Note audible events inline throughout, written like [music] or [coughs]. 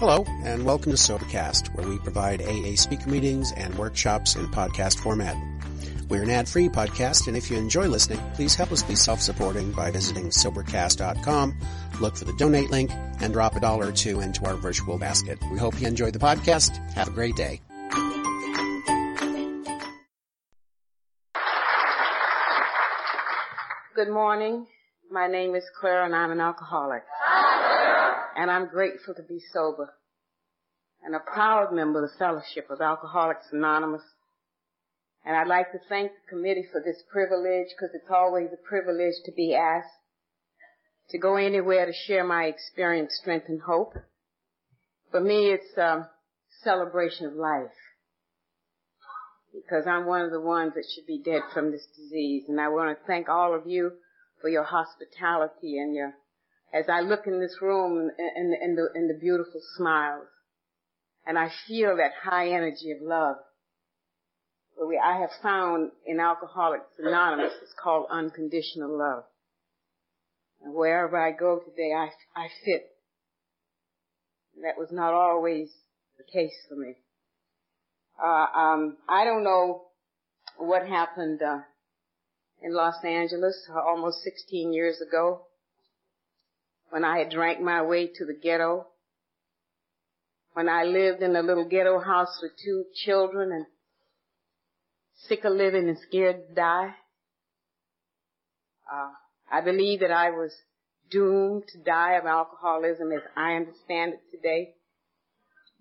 Hello, and welcome to Sobercast, where we provide AA speaker meetings and workshops in podcast format. We're an ad-free podcast, and if you enjoy listening, please help us be self-supporting by visiting Sobercast.com, look for the donate link, and drop a dollar or two into our virtual basket. We hope you enjoy the podcast. Have a great day. Good morning. My name is Claire and I'm an alcoholic. And I'm grateful to be sober and a proud member of the Fellowship of Alcoholics Anonymous. And I'd like to thank the committee for this privilege because it's always a privilege to be asked to go anywhere to share my experience, strength, and hope. For me, it's a celebration of life because I'm one of the ones that should be dead from this disease. And I want to thank all of you for your hospitality and your, as I look in this room and, and, the, and the beautiful smiles, and I feel that high energy of love. We, I have found in Alcoholics Anonymous, it's called unconditional love. And wherever I go today, I, I fit. That was not always the case for me. Uh, um, I don't know what happened uh, in Los Angeles almost 16 years ago when I had drank my way to the ghetto. When I lived in a little ghetto house with two children and sick of living and scared to die. Uh, I believe that I was doomed to die of alcoholism as I understand it today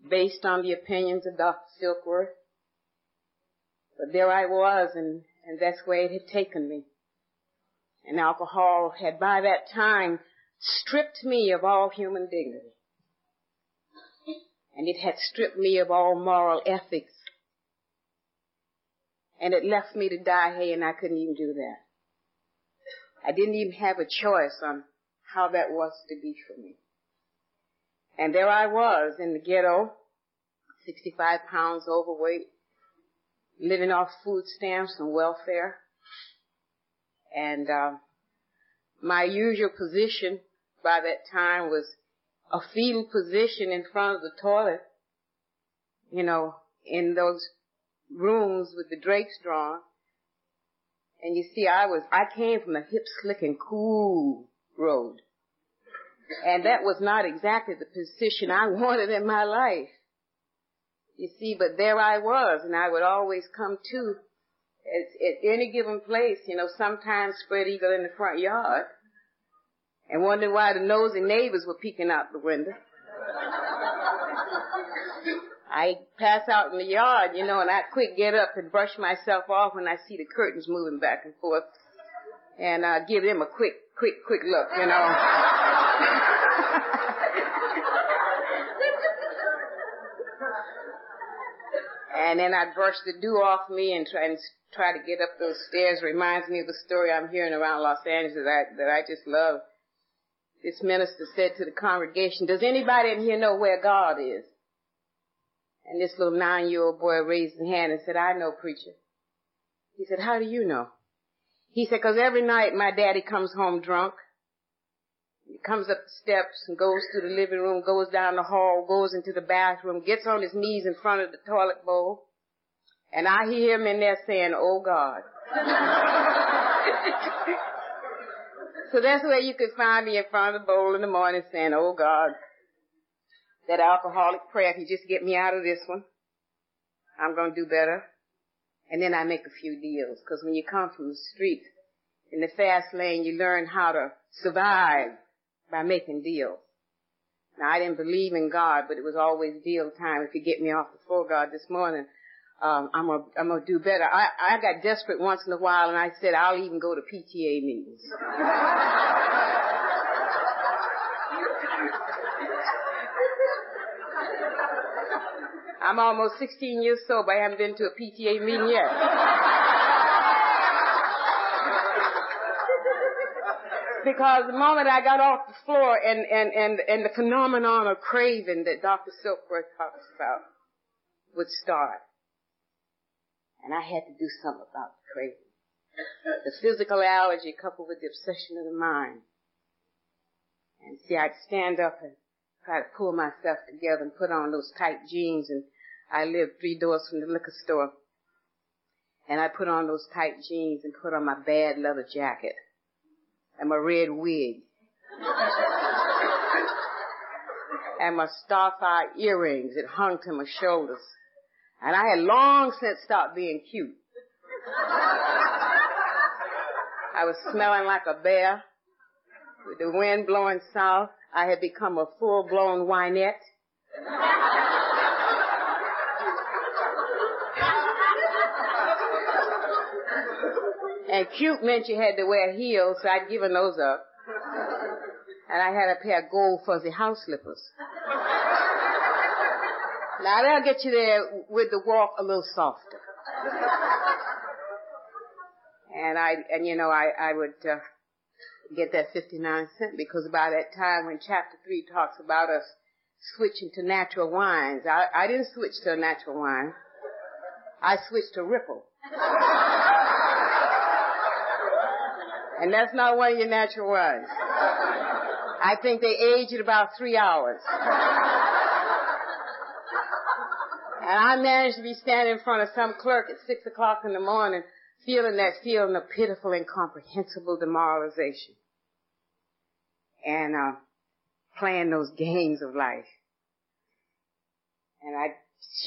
based on the opinions of Dr. Silkworth. But there I was, and, and that's where it had taken me. And alcohol had by that time stripped me of all human dignity. And it had stripped me of all moral ethics. And it left me to die, hey, and I couldn't even do that. I didn't even have a choice on how that was to be for me. And there I was in the ghetto, 65 pounds overweight, living off food stamps and welfare. And uh, my usual position by that time was a fetal position in front of the toilet, you know, in those rooms with the drapes drawn. And you see, I was, I came from a hip slick and cool road. And that was not exactly the position I [laughs] wanted in my life. You see, but there I was, and I would always come to at, at any given place, you know, sometimes spread eagle in the front yard, and wondering why the nosy neighbors were peeking out the window. I pass out in the yard, you know, and I quick get up and brush myself off when I see the curtains moving back and forth, and uh, give them a quick, quick, quick look, you know. [laughs] and then I'd brush the dew off me and try and try to get up those stairs. Reminds me of a story I'm hearing around Los Angeles that I, that I just love. This minister said to the congregation, does anybody in here know where God is? And this little nine-year-old boy raised his hand and said, I know, preacher. He said, how do you know? He said, cause every night my daddy comes home drunk. He comes up the steps and goes to the living room, goes down the hall, goes into the bathroom, gets on his knees in front of the toilet bowl. And I hear him in there saying, oh God. [laughs] so that's where you could find me in front of the bowl in the morning saying, oh God. That alcoholic prayer, if you just get me out of this one, I'm gonna do better. And then I make a few deals. Cause when you come from the street, in the fast lane, you learn how to survive by making deals. Now I didn't believe in God, but it was always deal time. If you get me off the floor, God, this morning, um, I'm gonna, I'm gonna do better. I, I got desperate once in a while and I said, I'll even go to PTA meetings. [laughs] I'm almost 16 years sober. I haven't been to a PTA meeting yet. [laughs] because the moment I got off the floor and, and, and, and the phenomenon of craving that Dr. Silkworth talks about would start. And I had to do something about the craving. The physical allergy coupled with the obsession of the mind. And see, I'd stand up and try to pull myself together and put on those tight jeans and I lived three doors from the liquor store. And I put on those tight jeans and put on my bad leather jacket and my red wig. [laughs] and my starfire earrings that hung to my shoulders. And I had long since stopped being cute. I was smelling like a bear with the wind blowing south. I had become a full-blown whinette. and cute meant you had to wear heels, so I'd given those up. And I had a pair of gold fuzzy house slippers. Now they'll get you there with the walk a little softer. and I, and you know, I, I would, uh, get that 59 cent because by that time when chapter 3 talks about us switching to natural wines, I, I didn't switch to a natural wine. I switched to Ripple. and that's not one of your natural wines. I think they age at about three hours. And I managed to be standing in front of some clerk at six o'clock in the morning feeling that feeling of pitiful, incomprehensible demoralization. And, uh, playing those games of life. And I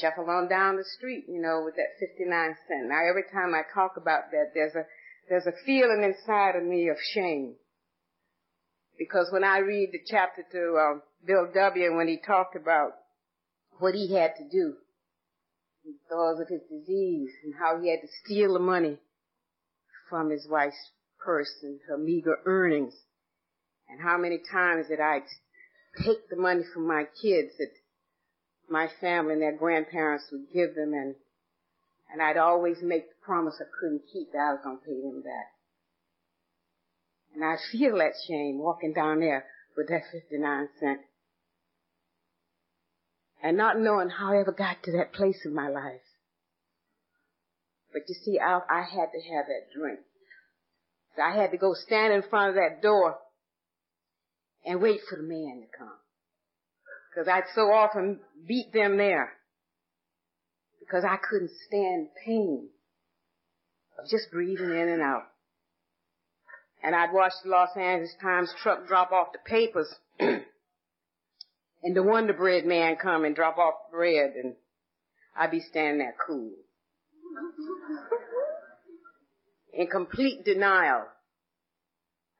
shuffle on down the street, you know, with that 59 cent. Now every time I talk about that, there's a, there's a feeling inside of me of shame. Because when I read the chapter to uh, Bill W. when he talked about what he had to do because of his disease and how he had to steal the money from his wife's purse and her meager earnings. And how many times did I take the money from my kids that my family and their grandparents would give them and and I'd always make the promise I couldn't keep that I was gonna pay them back. And I feel that shame walking down there with that 59 cent. And not knowing how I ever got to that place in my life. But you see, I, I had to have that drink. So I had to go stand in front of that door and wait for the man to come. Because I'd so often beat them there. Because I couldn't stand pain of just breathing in and out. And I'd watch the Los Angeles Times truck drop off the papers [clears throat] and the Wonder Bread man come and drop off bread and I'd be standing there cool in complete denial.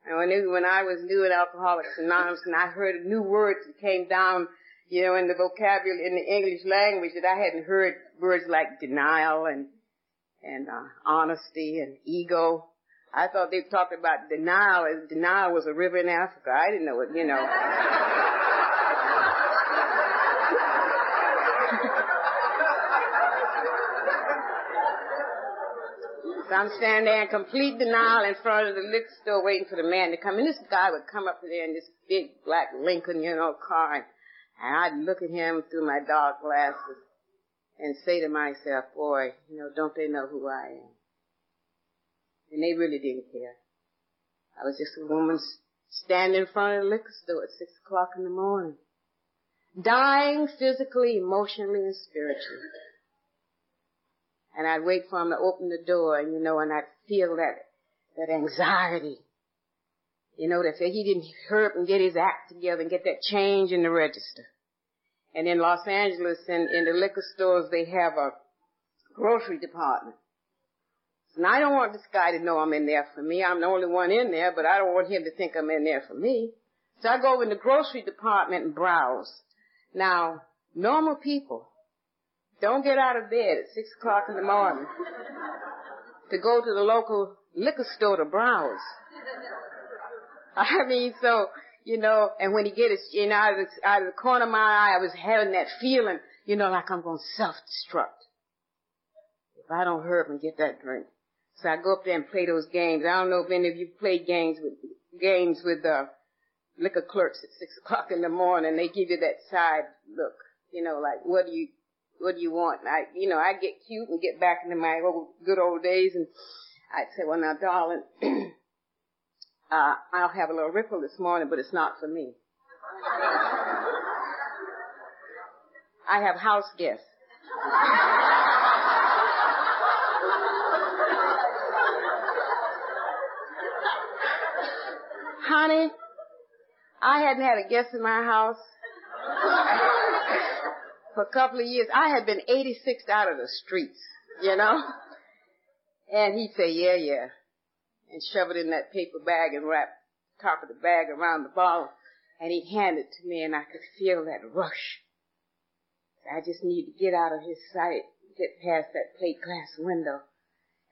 And when, it, when I was new at Alcoholics Anonymous and I heard new words that came down, you know, in the vocabulary, in the English language that I hadn't heard words like denial and, and, uh, honesty and ego. I thought they talked about denial as denial was a river in Africa. I didn't know it, you know. [laughs] I'm standing there in complete denial in front of the liquor store waiting for the man to come. And this guy would come up there in this big black Lincoln, you know, car. And I'd look at him through my dark glasses and say to myself, boy, you know, don't they know who I am? And they really didn't care. I was just a woman standing in front of the liquor store at six o'clock in the morning. Dying physically, emotionally, and spiritually. And I'd wait for him to open the door, and you know, and I'd feel that, that anxiety. You know, that he didn't hurry up and get his act together and get that change in the register. And in Los Angeles, in, in the liquor stores, they have a grocery department. And I don't want this guy to know I'm in there for me. I'm the only one in there, but I don't want him to think I'm in there for me. So I go in the grocery department and browse. Now, normal people don't get out of bed at six o'clock in the morning to go to the local liquor store to browse. [laughs] I mean, so, you know, and when he get his, you know, out of, the, out of the corner of my eye, I was having that feeling, you know, like I'm going to self-destruct. If I don't hurry up and get that drink. So I go up there and play those games. I don't know if any of you played games with, games with, uh, liquor clerks at six o'clock in the morning. They give you that side look, you know, like, what do you, what do you want? And I, you know, I get cute and get back into my old, good old days and I'd say, well now darling, [clears throat] uh, I'll have a little ripple this morning, but it's not for me. I have house guests. Honey, I hadn't had a guest in my house for a couple of years. I had been 86 out of the streets, you know? And he'd say, yeah, yeah. And shove it in that paper bag and wrap the top of the bag around the bottle. And he'd hand it to me and I could feel that rush. I just need to get out of his sight, get past that plate glass window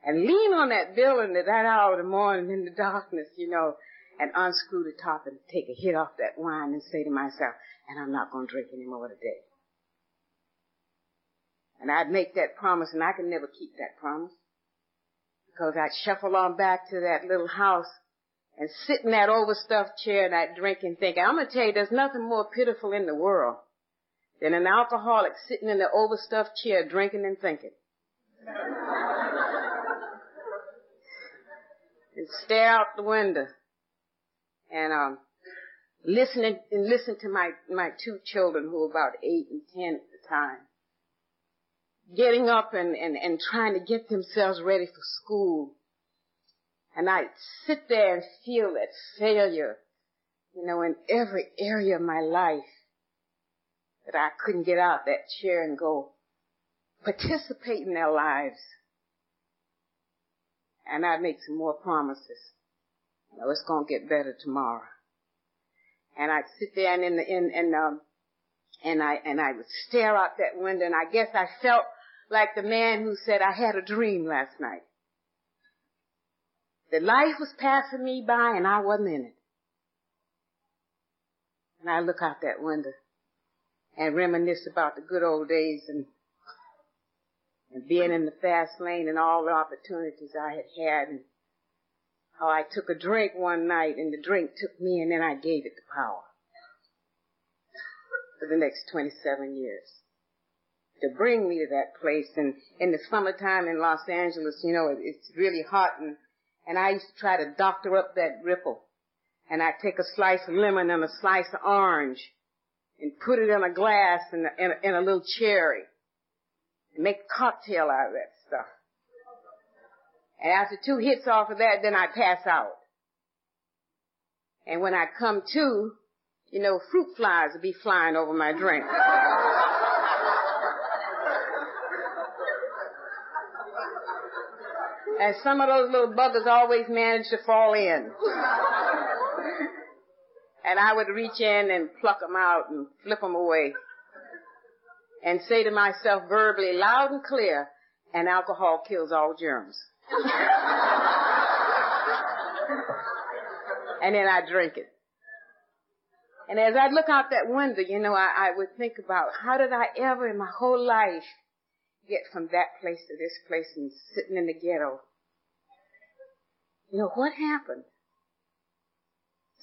and lean on that building at that hour of the morning in the darkness, you know, and unscrew the top and take a hit off that wine and say to myself, and I'm not going to drink any more today. And I'd make that promise and I could never keep that promise because I'd shuffle on back to that little house and sit in that overstuffed chair and I'd drink and think, I'm going to tell you, there's nothing more pitiful in the world than an alcoholic sitting in the overstuffed chair drinking and thinking. [laughs] and stare out the window and um listening and listen to my my two children who were about eight and ten at the time getting up and, and, and trying to get themselves ready for school. And I'd sit there and feel that failure, you know, in every area of my life that I couldn't get out that chair and go participate in their lives. And I'd make some more promises. You know, it's gonna get better tomorrow. And I'd sit there and in the, in, and, um, and I, and I would stare out that window and I guess I felt like the man who said, I had a dream last night. That life was passing me by and I wasn't in it. And I look out that window and reminisce about the good old days and and being in the fast lane and all the opportunities I had had and how I took a drink one night and the drink took me and then I gave it the power for the next 27 years to bring me to that place. And in the summertime in Los Angeles, you know, it, it's really hot and, and I used to try to doctor up that ripple. And I'd take a slice of lemon and a slice of orange and put it in a glass and a, in a, a little cherry and make a cocktail out of that stuff. And after two hits off of that, then I pass out. And when I come to, you know, fruit flies would be flying over my drink. and some of those little buggers always managed to fall in. and I would reach in and pluck them out and flip them away and say to myself verbally, loud and clear, and alcohol kills all germs. and then I drink it. And as I'd look out that window, you know, I, I would think about how did I ever in my whole life get from that place to this place and sitting in the ghetto? You know, what happened?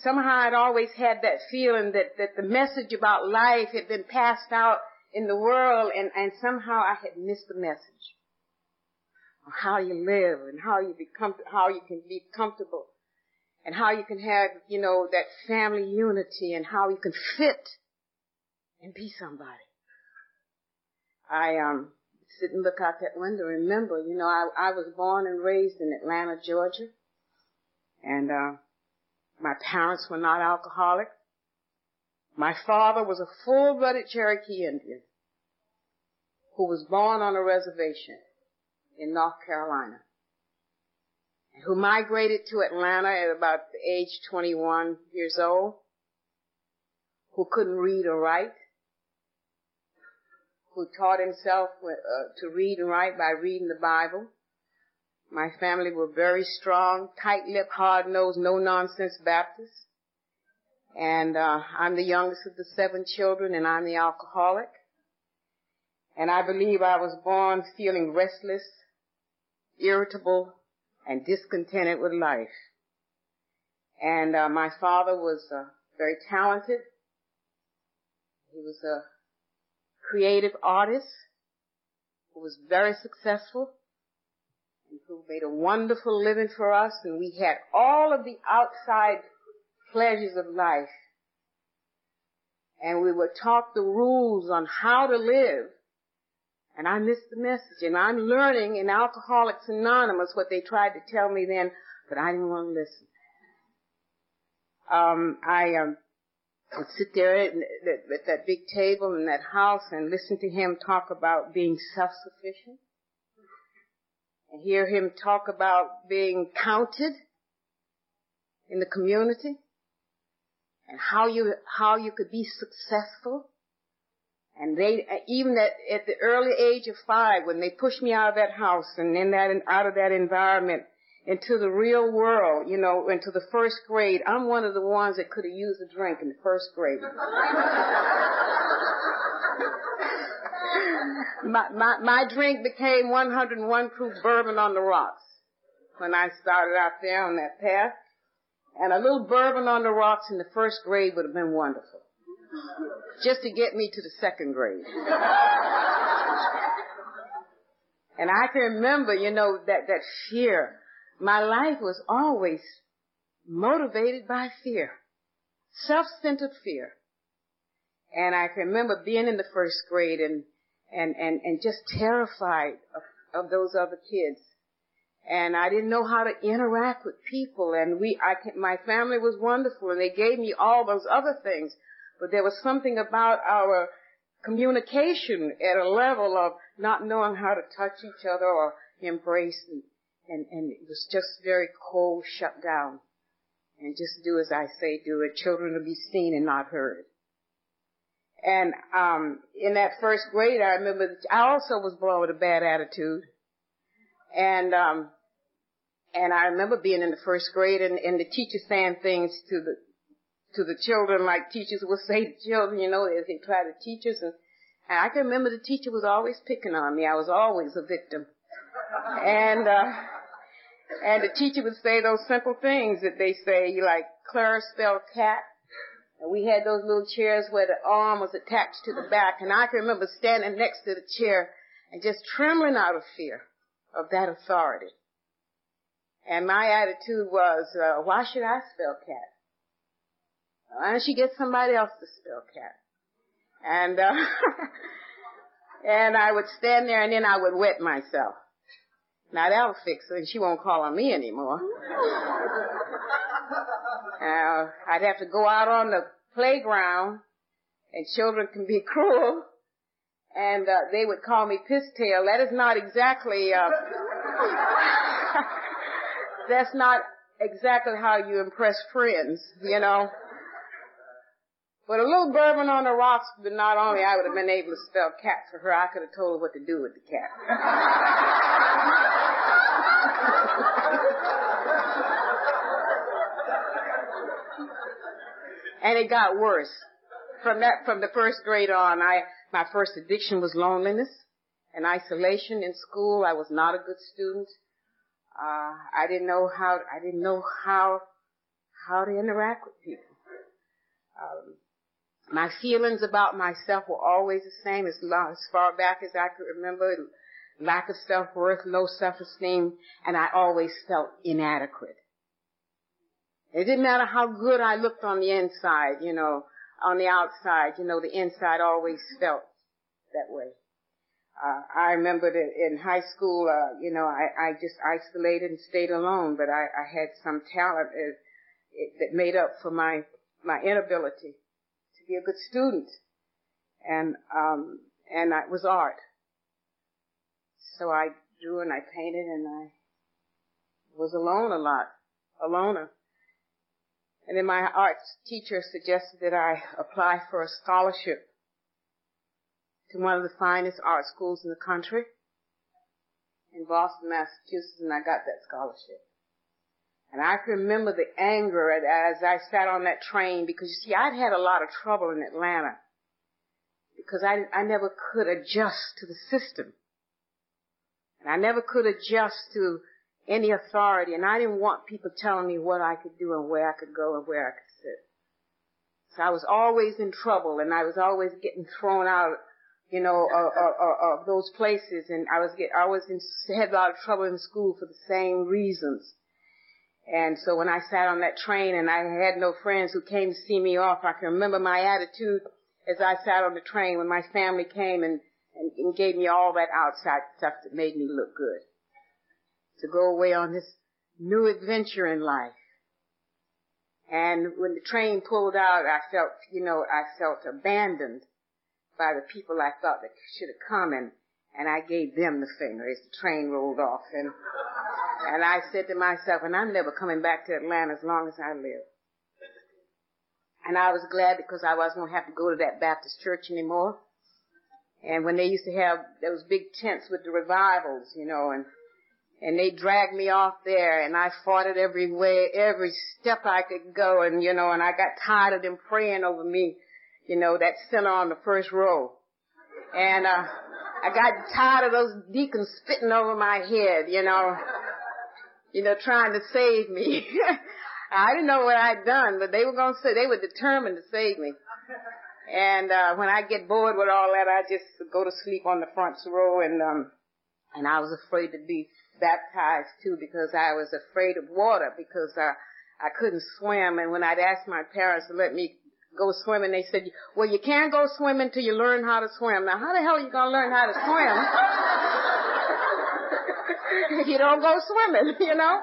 Somehow I'd always had that feeling that, that the message about life had been passed out in the world and, and somehow I had missed the message. How you live and how you become, how you can be comfortable and how you can have, you know, that family unity and how you can fit and be somebody. I, um, sit and look out that window. Remember, you know, I, I was born and raised in Atlanta, Georgia. And uh, my parents were not alcoholic. My father was a full-blooded Cherokee Indian who was born on a reservation in North Carolina who migrated to Atlanta at about age 21 years old, who couldn't read or write, who taught himself uh, to read and write by reading the Bible, my family were very strong, tight-lipped, hard-nosed, no-nonsense Baptists. And uh, I'm the youngest of the seven children, and I'm the alcoholic. And I believe I was born feeling restless, irritable, and discontented with life. And uh, my father was uh, very talented. He was a creative artist who was very successful and who made a wonderful living for us, and we had all of the outside pleasures of life. and we were taught the rules on how to live. And I missed the message. And I'm learning in Alcoholics Anonymous what they tried to tell me then, but I didn't want to listen. Um, I um, would sit there at, at that big table in that house and listen to him talk about being self-sufficient. And hear him talk about being counted in the community and how you how you could be successful. And they uh, even at, at the early age of five, when they pushed me out of that house and in that out of that environment into the real world, you know, into the first grade, I'm one of the ones that could have used a drink in the first grade. [laughs] my, my my drink became 101 proof bourbon on the rocks when I started out there on that path. And a little bourbon on the rocks in the first grade would have been wonderful. Just to get me to the second grade. and I can remember, you know, that, that fear. My life was always motivated by fear. Self-centered fear. And I can remember being in the first grade and, and, and, and just terrified of, of those other kids and I didn't know how to interact with people. And we, I, my family was wonderful, and they gave me all those other things. But there was something about our communication at a level of not knowing how to touch each other or embrace, and, and, and it was just very cold, shut down. And just do as I say, do it. Children to be seen and not heard. And um, in that first grade, I remember I also was born with a bad attitude, and um, and I remember being in the first grade and, and the teacher saying things to the to the children like teachers would [laughs] say to children, you know, as they try to teach us. And, and I can remember the teacher was always picking on me. I was always a victim. And uh and the teacher would say those simple things that they say, like Clara spelled cat. And we had those little chairs where the arm was attached to the back. And I can remember standing next to the chair and just trembling out of fear of that authority. And my attitude was, uh, why should I spell cat? Why don't you get somebody else to spell cat? And, uh, [laughs] and I would stand there and then I would wet myself. Now that'll fix it and she won't call on me anymore. [laughs] uh, I'd have to go out on the playground and children can be [laughs] cruel and uh, they would call me piss tail. That is not exactly uh, that's not exactly how you impress friends, you know. But a little bourbon on the rocks, but not only I would have been able to spell cat for her, I could have told her what to do with the cat. and it got worse. From that, from the first grade on, I, my first addiction was loneliness and isolation in school. I was not a good student. Uh, I didn't know how, I didn't know how, how to interact with people. Um, my feelings about myself were always the same as, long, as far back as I could remember. Lack of self-worth, low self-esteem, and I always felt inadequate. It didn't matter how good I looked on the inside, you know, on the outside, you know, the inside always felt that way. Uh, I remember that in high school, uh, you know, I, I just isolated and stayed alone, but I, I had some talent uh, it, that made up for my, my inability be a good student. And, um, and it was art. So I drew and I painted and I was alone a lot, a loner. And then my art teacher suggested that I apply for a scholarship to one of the finest art schools in the country in Boston, Massachusetts, and I got that scholarship. And I can remember the anger as I sat on that train because you see, I'd had a lot of trouble in Atlanta because I, I never could adjust to the system. And I never could adjust to any authority and I didn't want people telling me what I could do and where I could go and where I could sit. So I was always in trouble and I was always getting thrown out you know, of, of, those places. And I was get, I was in, had a lot of trouble in school for the same reasons. And so when I sat on that train and I had no friends who came to see me off, I can remember my attitude as I sat on the train when my family came and, and, and gave me all that outside stuff that made me look good. To go away on this new adventure in life. And when the train pulled out, I felt, you know, I felt abandoned by the people I thought that should have come and, and I gave them the finger as the train rolled off. And, and I said to myself, and I'm never coming back to Atlanta as long as I live. And I was glad because I wasn't going to have to go to that Baptist church anymore. And when they used to have those big tents with the revivals, you know, and and they dragged me off there and I fought it every way, every step I could go and you know, and I got tired of them praying over me, you know, that sinner on the first row. And uh I got tired of those deacons spitting over my head, you know, you know, trying to save me. [laughs] I didn't know what I'd done, but they were going to say, they were determined to save me. And, uh, when I get bored with all that, I just go to sleep on the front row and, um, and I was afraid to be baptized too because I was afraid of water because, uh, I couldn't swim. And when I'd ask my parents to let me go swimming, they said, well, you can't go swimming till you learn how to swim. Now, how the hell are you going to learn how to swim? [laughs] [laughs] you don't go swimming, [laughs] you know?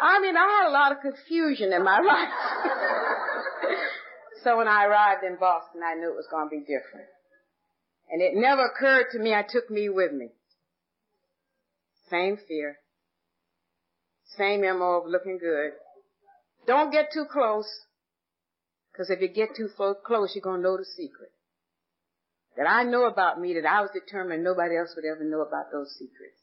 I mean, I had a lot of confusion in my [laughs] life. so when I arrived in Boston, I knew it was going to be different. And it never occurred to me I took me with me. Same fear. Same MO of looking good. Don't get too close. Because if you get too close, you're going to know the secret. That I know about me that I was determined nobody else would ever know about those secrets.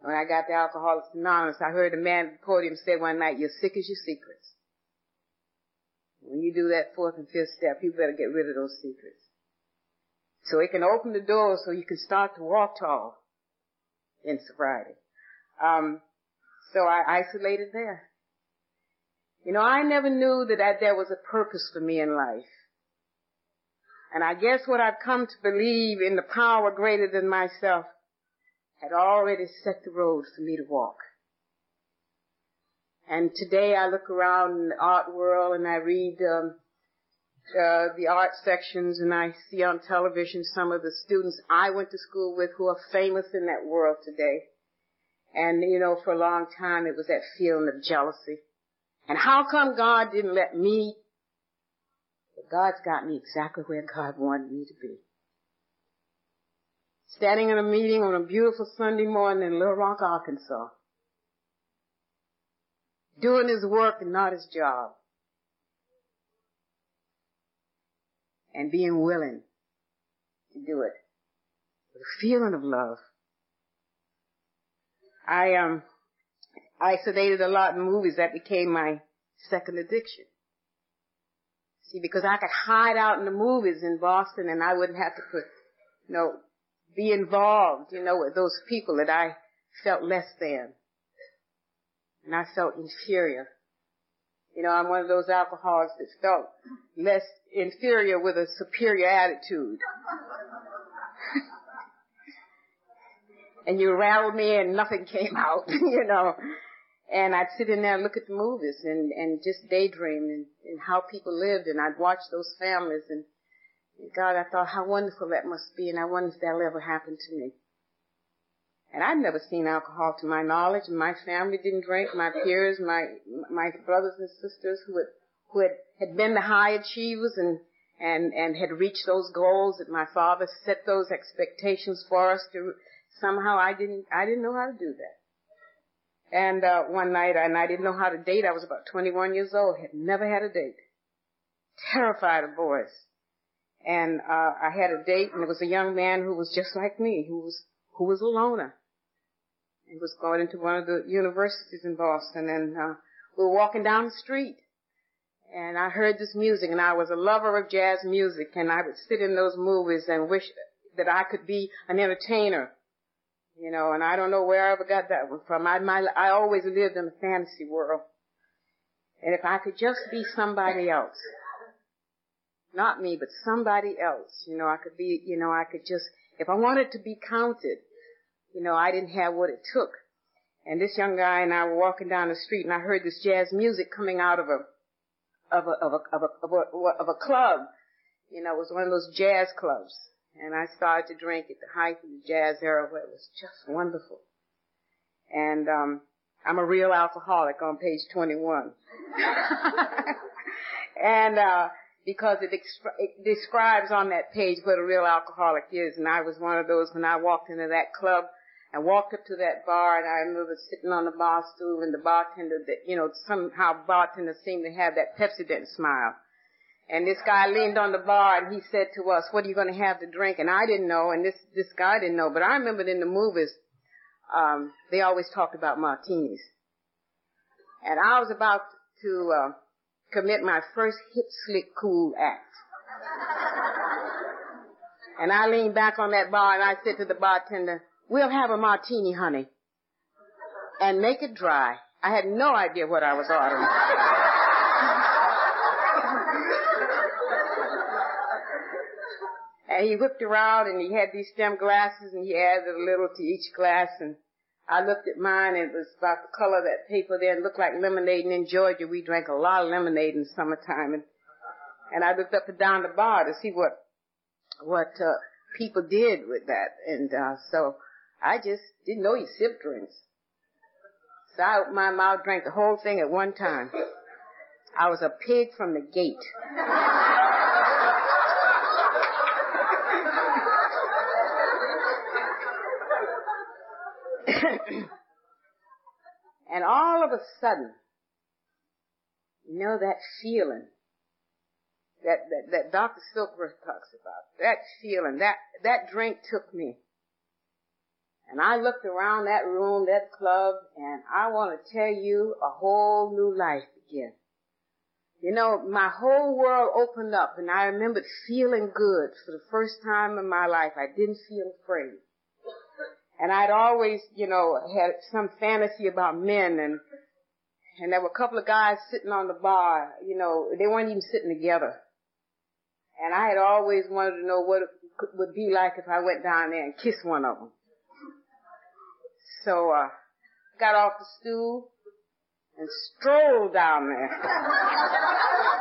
When I got to Alcoholics Anonymous, I heard a man at the podium say one night, you're sick as your secrets. When you do that fourth and fifth step, you better get rid of those secrets. So it can open the door so you can start to walk tall in sobriety. Um, so I isolated there. You know, I never knew that, that there was a purpose for me in life. And I guess what I've come to believe in the power greater than myself had already set the road for me to walk. And today I look around in the art world and I read um, uh, the art sections and I see on television some of the students I went to school with who are famous in that world today. And you know, for a long time it was that feeling of jealousy. And how come God didn't let me? But God's got me exactly where God wanted me to be standing in a meeting on a beautiful Sunday morning in Little Rock, Arkansas, doing his work and not his job, and being willing to do it with a feeling of love. I um isolated a lot in movies. That became my second addiction. See, because I could hide out in the movies in Boston and I wouldn't have to put, you know, be involved, you know, with those people that I felt less than. And I felt inferior. You know, I'm one of those alcoholics that felt less inferior with a superior attitude. [laughs] and you rattled me and nothing came out, [laughs] you know. And I'd sit in there and look at the movies and, and just daydream and, and how people lived and I'd watch those families and God, I thought how wonderful that must be, and I wonder if that'll ever happen to me. And I'd never seen alcohol to my knowledge, my family didn't drink. My peers, my my brothers and sisters who had who had, had been the high achievers and and and had reached those goals that my father set those expectations for us to. Somehow I didn't I didn't know how to do that. And uh, one night, and I didn't know how to date. I was about 21 years old, had never had a date, terrified of boys and uh, I had a date, and it was a young man who was just like me, who was who was a loner. He was going into one of the universities in Boston, and uh, we were walking down the street, and I heard this music, and I was a lover of jazz music, and I would sit in those movies and wish that I could be an entertainer, you know. And I don't know where I ever got that one from. I my I always lived in a fantasy world, and if I could just be somebody else not me, but somebody else. You know, I could be, you know, I could just, if I wanted to be counted, you know, I didn't have what it took. And this young guy and I were walking down the street and I heard this jazz music coming out of a, of a, of a, of a, of a, of a club, you know, it was one of those jazz clubs. And I started to drink at the height of the jazz era where it was just wonderful. And, um, I'm a real alcoholic on page 21. [laughs] and, uh, because it, it describes on that page what a real alcoholic is. And I was one of those when I walked into that club and walked up to that bar and I remember sitting on the bar stool and the bartender that, you know, somehow bartenders seem to have that Pepsodent smile. And this guy leaned on the bar and he said to us, what are you going to have to drink? And I didn't know and this, this guy didn't know, but I remembered in the movies, um, they always talked about martinis. And I was about to, uh, commit my first hip slick cool act. [laughs] and I leaned back on that bar and I said to the bartender, we'll have a martini, honey. And make it dry. I had no idea what I was ordering. [laughs] and he whipped around and he had these stem glasses and he added a little to each glass and I looked at mine and it was about the color of that paper there. It looked like lemonade. And in Georgia, we drank a lot of lemonade in the summertime. And, and I looked up and down the bar to see what, what, uh, people did with that. And, uh, so I just didn't know you sip drinks. So I opened my mouth, drank the whole thing at one time. I was a pig from the gate. [laughs] [coughs] and all of a sudden, you know that feeling that, that, that Dr. Silkworth talks about. That feeling, that, that drink took me. And I looked around that room, that club, and I want to tell you a whole new life began. You know, my whole world opened up and I remembered feeling good for the first time in my life. I didn't feel afraid. And I'd always, you know, had some fantasy about men and, and there were a couple of guys sitting on the bar, you know, they weren't even sitting together. And I had always wanted to know what it would be like if I went down there and kissed one of them. So, uh, got off the stool and strolled down there.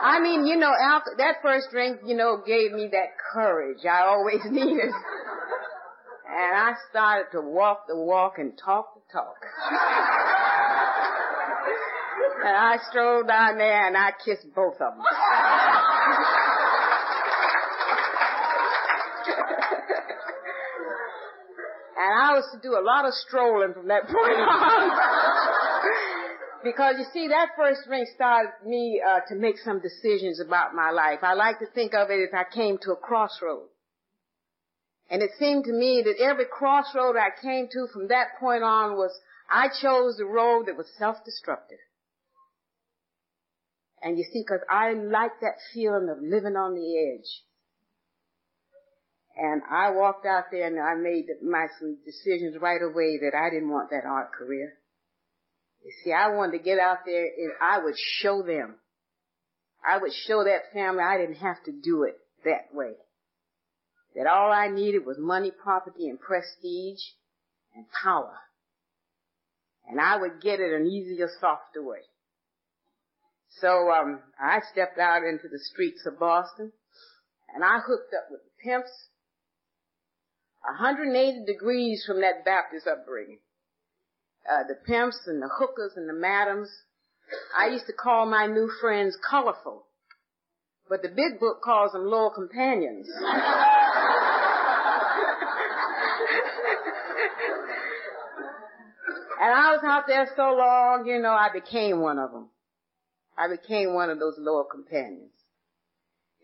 I mean, you know, that first drink, you know, gave me that courage I always [laughs] needed. And I started to walk the walk and talk the talk. [laughs] and I strolled down there and I kissed both of them. and I was to do a lot of strolling from that point on. [laughs] because you see, that first ring started me uh, to make some decisions about my life. I like to think of it as I came to a crossroad. And it seemed to me that every crossroad I came to from that point on was, I chose the road that was self-destructive. And you see, cause I like that feeling of living on the edge. And I walked out there and I made my some decisions right away that I didn't want that art career. You see, I wanted to get out there and I would show them. I would show that family I didn't have to do it that way that all I needed was money, property, and prestige and power. And I would get it an easier, softer way. So um, I stepped out into the streets of Boston, and I hooked up with the pimps, 180 degrees from that Baptist upbringing. Uh, the pimps and the hookers and the madams. I used to call my new friends colorful, but the big book calls them loyal companions. [laughs] And I was out there so long, you know, I became one of them. I became one of those loyal companions.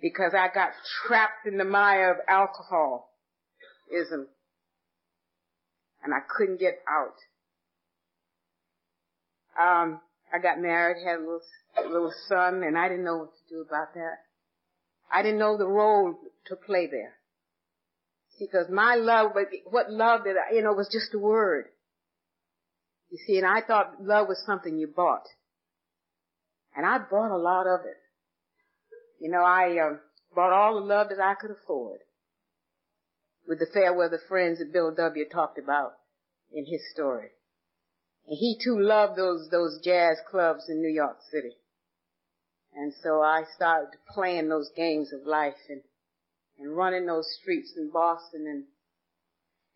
Because I got trapped in the mire of alcoholism. And I couldn't get out. Um, I got married, had a little, a little son, and I didn't know what to do about that. I didn't know the role to play there. Because my love, what love did I, you know, was just a word. You see, and I thought love was something you bought. And I bought a lot of it. You know, I uh, bought all the love that I could afford. With the fair weather friends that Bill W. talked about in his story. And he too loved those, those jazz clubs in New York City. And so I started playing those games of life and and running those streets in Boston and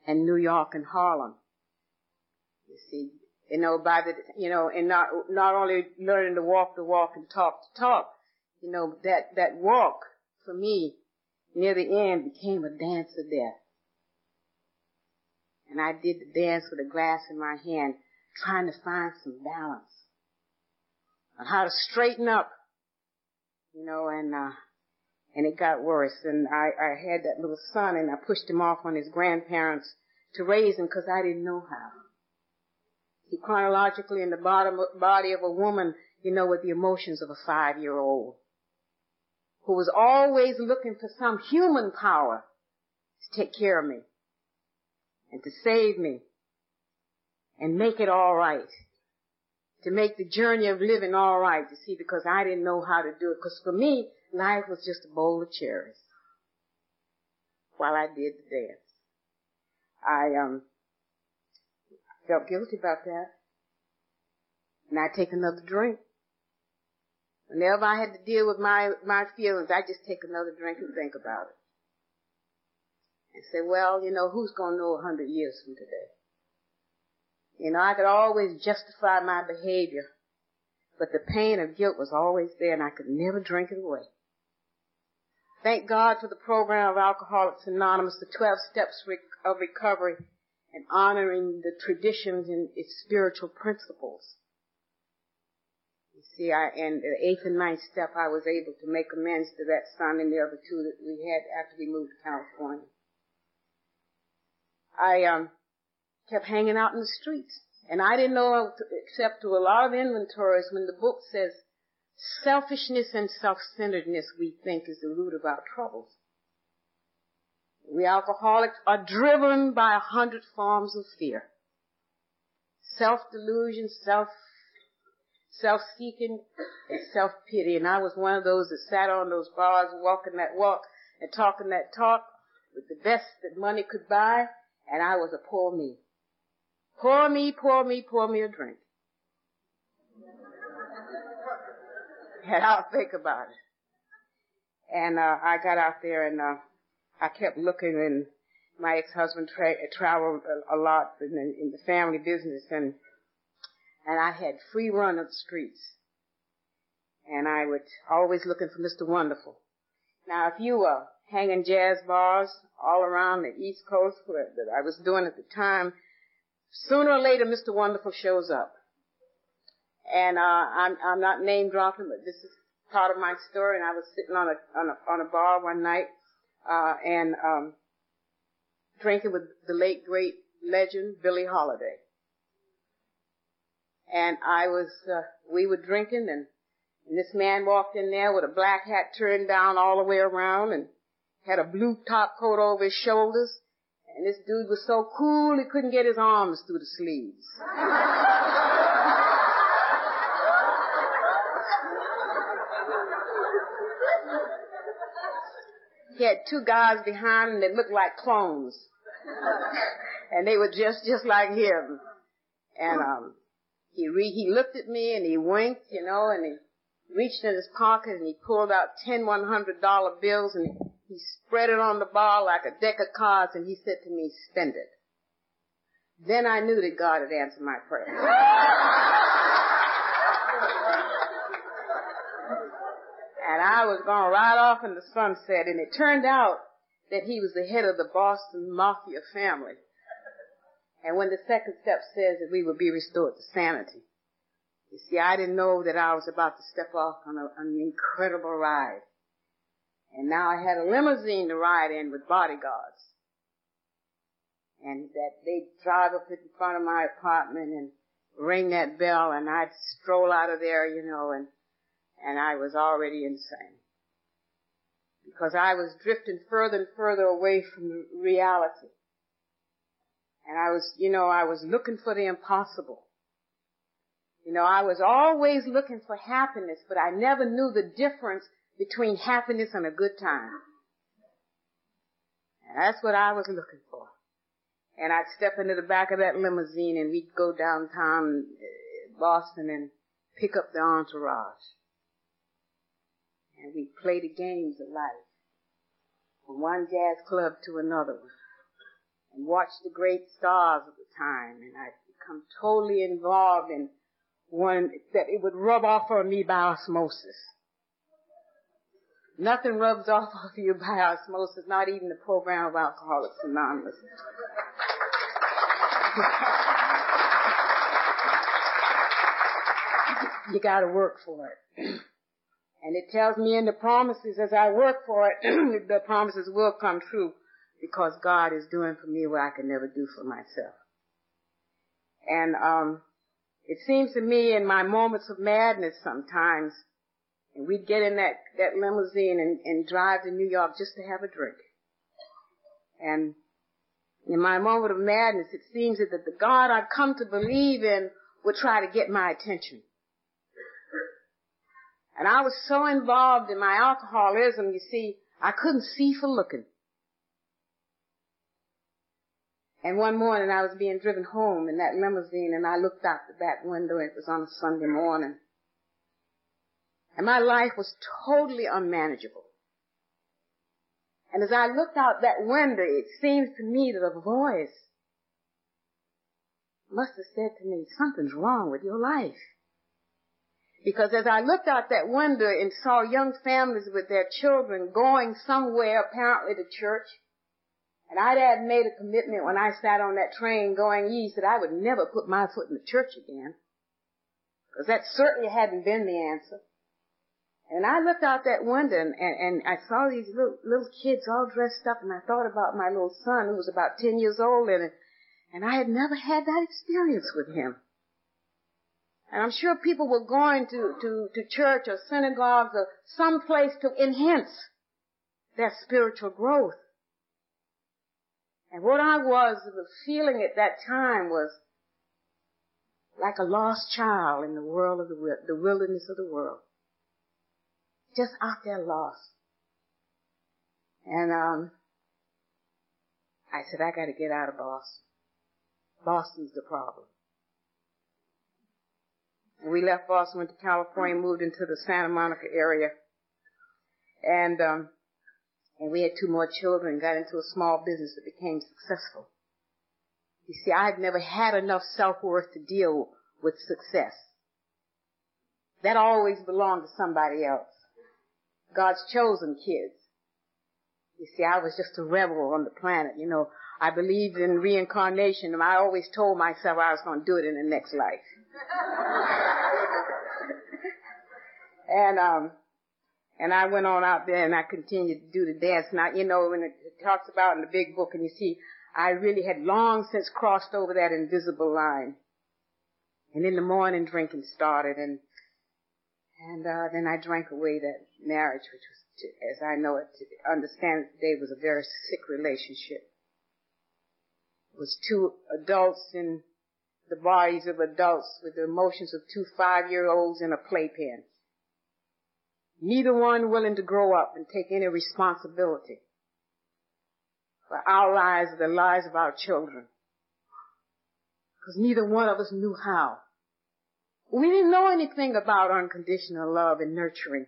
and New York and Harlem. You see, you know, by the, you know, and not, not only learning to walk the walk and talk the talk, you know, that, that walk for me near the end became a dance of death. And I did the dance with a glass in my hand, trying to find some balance on how to straighten up, you know, and, uh, and it got worse. And I, I had that little son and I pushed him off on his grandparents to raise him because I didn't know how. Chronologically in the bottom, body of a woman, you know, with the emotions of a five-year-old who was always looking for some human power to take care of me and to save me and make it all right. To make the journey of living all right, you see, because I didn't know how to do it. Because for me, life was just a bowl of cherries while I did the dance. I um felt guilty about that. And I take another drink. Whenever I had to deal with my my feelings, I just take another drink and think about it. And say, well, you know, who's gonna know a hundred years from today? You know, I could always justify my behavior, but the pain of guilt was always there and I could never drink it away. Thank God for the program of Alcoholics Anonymous, the 12 steps of recovery, and honoring the traditions and its spiritual principles. You see, I, in the eighth and ninth step, I was able to make amends to that son and the other two that we had after we moved to California. I, um, kept hanging out in the streets. And I didn't know, except to a lot of inventories, when the book says Selfishness and self-centeredness, we think, is the root of our troubles. We alcoholics are driven by a hundred forms of fear. Self-delusion, self, self-seeking, and self-pity. And I was one of those that sat on those bars walking that walk and talking that talk with the best that money could buy, and I was a poor me. Pour me, pour me, pour me a drink. [laughs] and I'll think about it. And uh, I got out there and uh, I kept looking and my ex-husband tra- traveled a, a lot in the, in the family business and and I had free run of the streets. And I was always looking for Mr. Wonderful. Now, if you were hanging jazz bars all around the East Coast that I was doing at the time, sooner or later Mr. Wonderful shows up. And uh, I'm I'm not name dropping, but this is part of my story. And I was sitting on a on a on a bar one night uh, and um, drinking with the late great legend Billie Holiday. And I was uh, we were drinking, and, and this man walked in there with a black hat turned down all the way around, and had a blue top coat over his shoulders. And this dude was so cool he couldn't get his arms through the sleeves. [laughs] he had two guys behind him that looked like clones. [laughs] and they were just, just like him. And, um, he re- he looked at me and he winked, you know, and he reached in his pocket and he pulled out ten one hundred dollar bills and he spread it on the bar like a deck of cards and he said to me, spend it. Then I knew that God had answered my prayer. [laughs] and I was going to ride off in the sunset. And it turned out that he was the head of the Boston Mafia family. And when the second step says that we will be restored to sanity, you see, I didn't know that I was about to step off on, a, an incredible ride. And now I had a limousine to ride in with bodyguards. And that they'd drive up in front of my apartment and ring that bell and I'd stroll out of there, you know, and and I was already insane. Because I was drifting further and further away from reality. And I was, you know, I was looking for the impossible. You know, I was always looking for happiness, but I never knew the difference between happiness and a good time. And that's what I was looking for. And I'd step into the back of that limousine and we'd go downtown uh, Boston and pick up the entourage and we play the games of life. from one jazz club to another one and watch the great stars of the time and I'd become totally involved in one that it would rub off on me by osmosis. Nothing rubs [laughs] off of you by osmosis, not even the program of Alcoholics Anonymous. [laughs] you gotta work for it. [clears throat] And it tells me in the promises as I work for it, [clears throat] the promises will come true because God is doing for me what I could never do for myself. And um, it seems to me in my moments of madness sometimes, and we'd get in that, that limousine and, and drive to New York just to have a drink. And in my moment of madness, it seems that the God I've come to believe in would try to get my attention. And I was so involved in my alcoholism, you see, I couldn't see for looking. And one morning I was being driven home in that limousine and I looked out the back window and it was on a Sunday morning. And my life was totally unmanageable. And as I looked out that window, it seems to me that a voice must have said to me, something's wrong with your life. Because as I looked out that window and saw young families with their children going somewhere, apparently to church, and I had made a commitment when I sat on that train going east that I would never put my foot in the church again. Because that certainly hadn't been the answer. And I looked out that window and, and, and I saw these little, little kids all dressed up and I thought about my little son who was about 10 years old and, and I had never had that experience with him. And I'm sure people were going to, to, to church or synagogues or some place to enhance their spiritual growth. And what I was, feeling at that time was like a lost child in the world of the, the wilderness of the world. Just out there lost. And, um, I said, I gotta get out of Boston. Boston's the problem. We left Boston, went to California, moved into the Santa Monica area. And, um, and we had two more children, got into a small business that became successful. You see, I had never had enough self-worth to deal with success. That always belonged to somebody else. God's chosen kids. You see, I was just a rebel on the planet, you know. I believed in reincarnation and I always told myself I was going to do it in the next life. [laughs] and, um, and I went on out there and I continued to do the dance. Now, you know, when it, talks about in the big book and you see, I really had long since crossed over that invisible line. And in the morning drinking started and, and, uh, then I drank away that marriage, which was, to, as I know it, to understand it today, was a very sick relationship. Was two adults in the bodies of adults with the emotions of two five-year-olds in a playpen neither one willing to grow up and take any responsibility for our lives the lives of our children. Because neither one of us knew how. We didn't know anything about unconditional love and nurturing.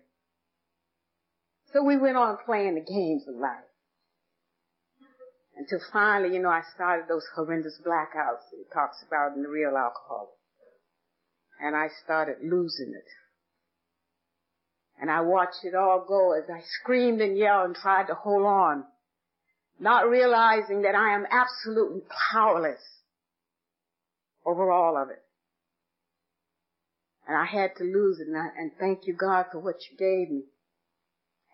So we went on playing the games of life. Until finally, you know, I started those horrendous blackouts that he talks about in the real alcohol. And I started losing it. And I watched it all go as I screamed and yelled and tried to hold on, not realizing that I am absolutely powerless over all of it. And I had to lose it, and, I, and thank you, God, for what you gave me.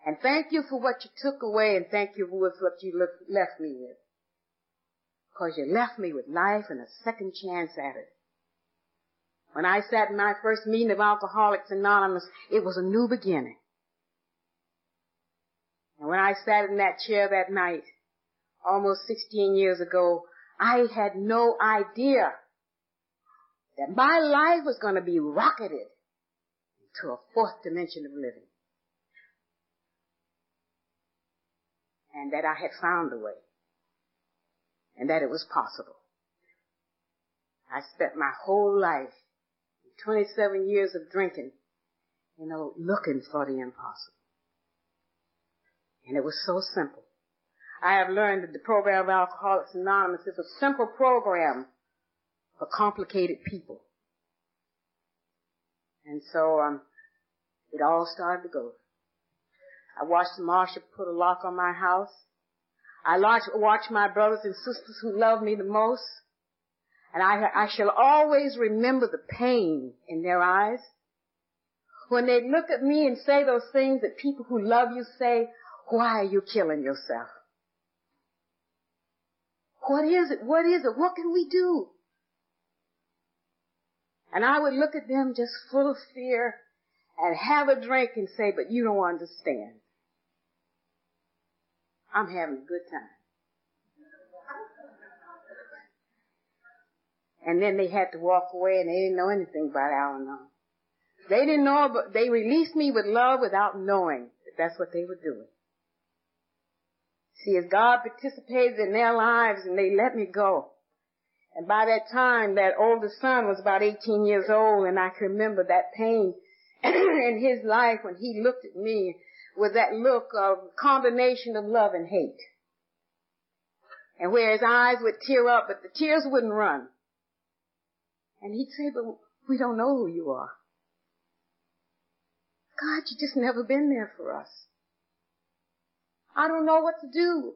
And thank you for what you took away, and thank you for what you left me with. Because you left me with life and a second chance at it. When I sat in my first meeting of Alcoholics Anonymous, it was a new beginning. And when I sat in that chair that night, almost 16 years ago, I had no idea that my life was going to be rocketed to a fourth dimension of living. And that I had found a way. And that it was possible. I spent my whole life 27 years of drinking, you know, looking for the impossible. And it was so simple. I have learned that the program of Alcoholics Anonymous is a simple program for complicated people. And so, um, it all started to go. I watched Marsha put a lock on my house. I watched my brothers and sisters who loved me the most. And I, I shall always remember the pain in their eyes. When they look at me and say those things that people who love you say, why are you killing yourself? What is it? What is it? What can we do? And I would look at them just full of fear and have a drink and say, but you don't understand. I'm having a good time. And then they had to walk away and they didn't know anything about Al-Anon. They didn't know, but they released me with love without knowing that that's what they were doing. See, as God participated in their lives and they let me go. And by that time, that oldest son was about 18 years old and I can remember that pain [clears throat] in his life when he looked at me with that look of combination of love and hate. And where his eyes would tear up, but the tears wouldn't run. And he'd say, but we don't know who you are. God, you just never been there for us. I don't know what to do.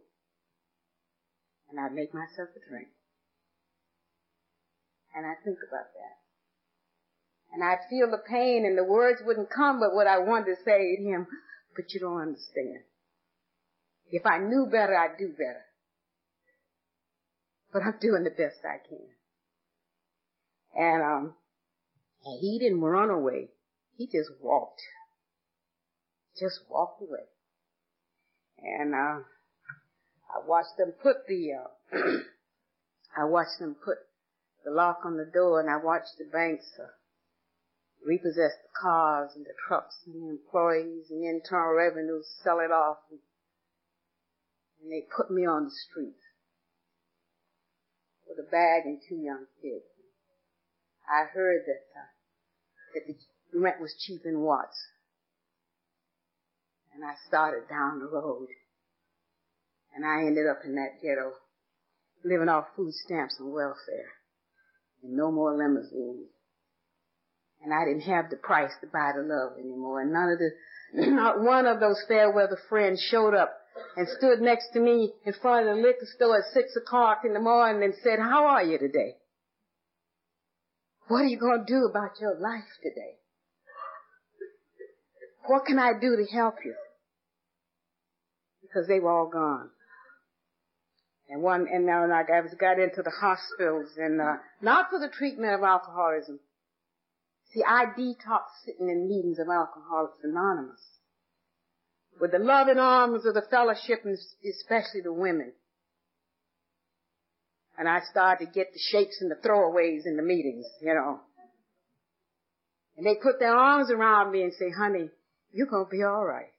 And I'd make myself a drink. And I'd think about that. And I'd feel the pain and the words wouldn't come but what I wanted to say to him, but you don't understand. If I knew better, I'd do better. But I'm doing the best I can. And, um, and he didn't run away. He just walked. Just walked away. And, uh, I watched them put the, uh, [clears throat] I watched them put the lock on the door and I watched the banks, uh, repossess the cars and the trucks and the employees and the internal revenue sell it off. And, and they put me on the street with a bag and two young kids. I heard that, uh, that the rent was cheap in Watts. And I started down the road. And I ended up in that ghetto, living off food stamps and welfare. And no more limousines. And I didn't have the price to buy the love anymore. And none of the, not [clears throat] one of those fair weather friends showed up and stood next to me in front of the liquor store at six o'clock in the morning and said, how are you today? What are you going to do about your life today? What can I do to help you? Because they were all gone. And one, and now I was got into the hospitals and, uh, not for the treatment of alcoholism, See, I detox sitting in meetings of Alcoholics Anonymous with the loving arms of the fellowship and especially the women. And I started to get the shakes and the throwaways in the meetings, you know. And they put their arms around me and say, honey, you're going to be all right.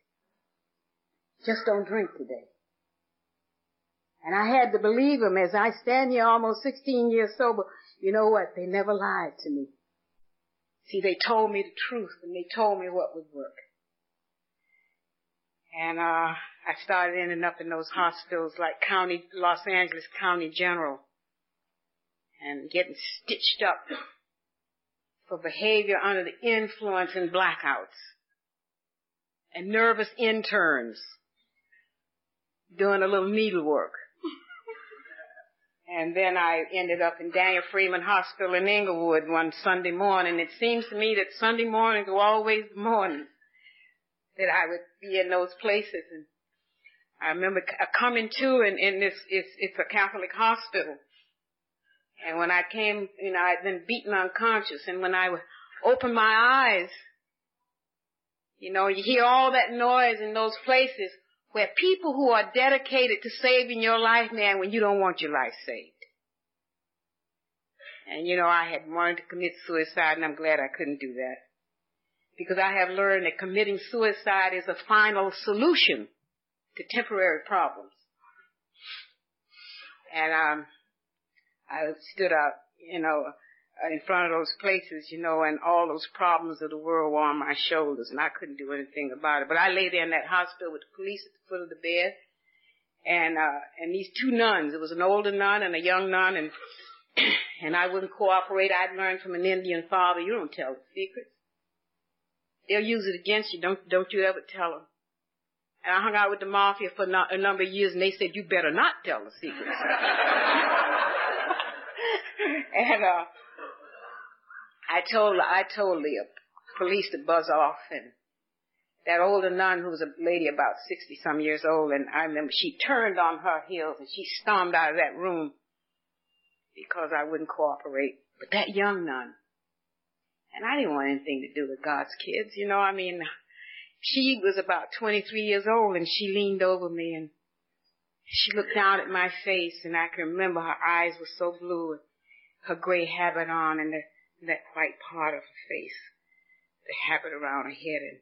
Just don't drink today. And I had to believe them as I stand here almost 16 years sober. You know what? They never lied to me. See, they told me the truth and they told me what would work. And, uh, I started ending up in those hospitals like County, Los Angeles County General and getting stitched up for behavior under the influence and blackouts and nervous interns doing a little needlework. And then I ended up in Daniel Freeman Hospital in Inglewood one Sunday morning. It seems to me that Sunday mornings were always the mornings that I would be in those places. And I remember uh, coming to, and in this, it's, it's a Catholic hospital. And when I came, you know, I'd been beaten unconscious. And when I opened my eyes, you know, you hear all that noise in those places where people who are dedicated to saving your life, man, when you don't want your life saved. And you know, I had wanted to commit suicide and I'm glad I couldn't do that. Because I have learned that committing suicide is a final solution to temporary problems. And um I stood up, you know, in front of those places, you know, and all those problems of the world were on my shoulders, and I couldn't do anything about it. But I lay there in that hospital with the police at the foot of the bed, And, uh, and these two nuns, it was an older nun and a young nun and, [coughs] and I wouldn't cooperate. I'd learned from an Indian father, you don't tell the secrets. They'll use it against you. Don't, don't you ever tell them. And I hung out with the mafia for a number of years and they said, you better not tell the secrets. [laughs] and, uh, I told, I told the police to buzz off and that older nun who was a lady about 60 some years old and I remember she turned on her heels and she stormed out of that room because I wouldn't cooperate. But that young nun, and I didn't want anything to do with God's kids, you know, I mean, she was about 23 years old and she leaned over me and she looked down at my face and I can remember her eyes were so blue, and her gray habit on and the, that white part of her face, the habit around her head and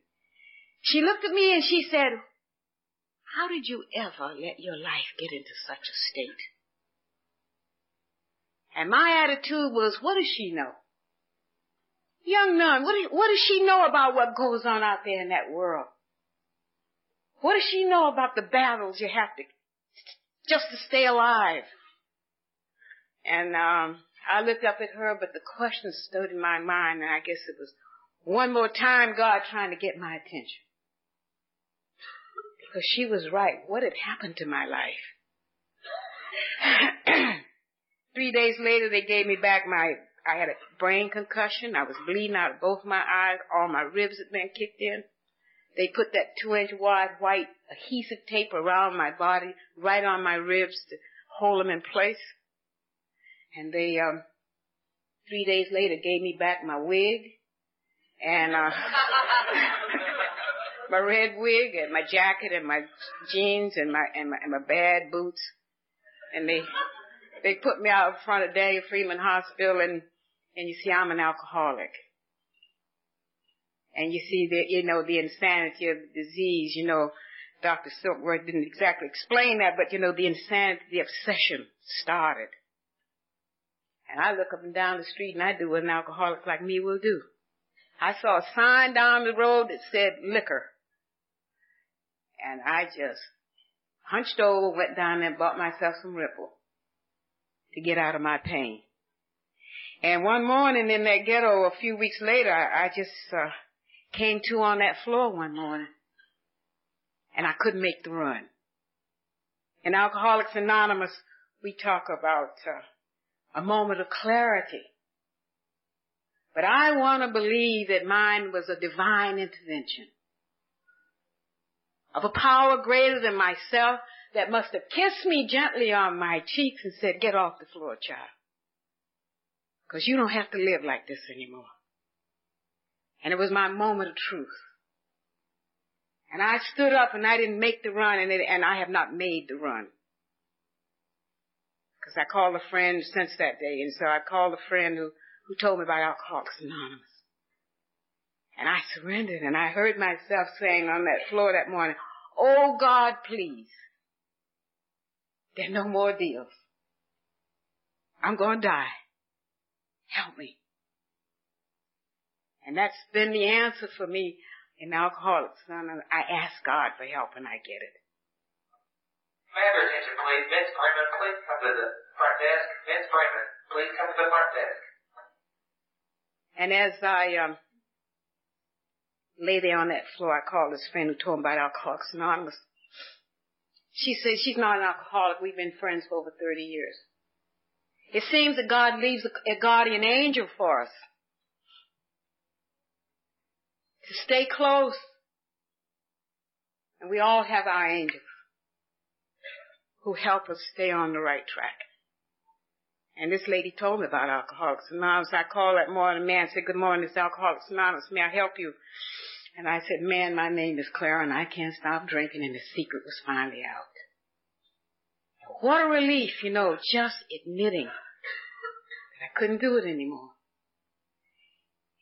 she looked at me and she said, how did you ever let your life get into such a state? And my attitude was, what does she know? Young nun, what, what does she know about what goes on out there in that world? What does she know about the battles you have to, just to stay alive? And, um, I looked up at her, but the question stood in my mind, and I guess it was one more time God trying to get my attention. Because she was right. What had happened to my life? [clears throat] Three days later, they gave me back my, I had a brain concussion. I was bleeding out of both my eyes. All my ribs had been kicked in. They put that two inch wide white adhesive tape around my body, right on my ribs to hold them in place. And they, um, three days later gave me back my wig and, uh, [laughs] my red wig and my jacket and my jeans and my, and my, and my bad boots. And they, they put me out in front of Daniel Freeman Hospital and, and you see, I'm an alcoholic. And you see the, you know, the insanity of the disease, you know, Dr. Silkworth didn't exactly explain that, but you know, the insanity, the obsession started. And I look up and down the street and I do what an alcoholic like me will do. I saw a sign down the road that said liquor. And I just hunched over, went down there and bought myself some Ripple to get out of my pain. And one morning in that ghetto, a few weeks later, I, I just uh, came to on that floor one morning, and I couldn't make the run. In Alcoholics Anonymous, we talk about uh, a moment of clarity. But I want to believe that mine was a divine intervention of a power greater than myself that must have kissed me gently on my cheeks and said, get off the floor, child. Cause you don't have to live like this anymore. And it was my moment of truth. And I stood up and I didn't make the run and, it, and I have not made the run. Cause I called a friend since that day and so I called a friend who, who told me about Alcoholics Anonymous. And I surrendered and I heard myself saying on that floor that morning, Oh God, please. There are no more deals. I'm going to die. Help me. And that's been the answer for me in Alcoholics. Anonymous. I ask God for help and I get it. Attention, please? Vince Freeman, please come to the front desk. Vince Freeman, please come to the front desk. And as I um, lay there on that floor, I called this friend who told me about Alcoholics Anonymous. She said she's not an alcoholic. We've been friends for over 30 years. It seems that God leaves a guardian angel for us to stay close. And we all have our angels who help us stay on the right track. And this lady told me about Alcoholics Anonymous. I called that morning, man said, good morning, it's Alcoholics Anonymous. May I help you? And I said, man, my name is Clara and I can't stop drinking and the secret was finally out. What a relief, you know, just admitting that I couldn't do it anymore.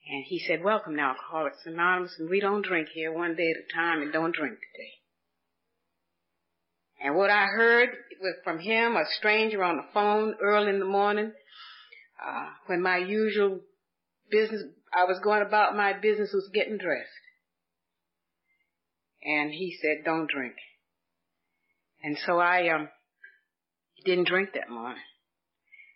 And he said, welcome to Alcoholics Anonymous and we don't drink here one day at a time and don't drink today. And what I heard was from him, a stranger on the phone early in the morning, uh, when my usual business, I was going about my business was getting dressed. And he said, don't drink. And so I um didn't drink that morning.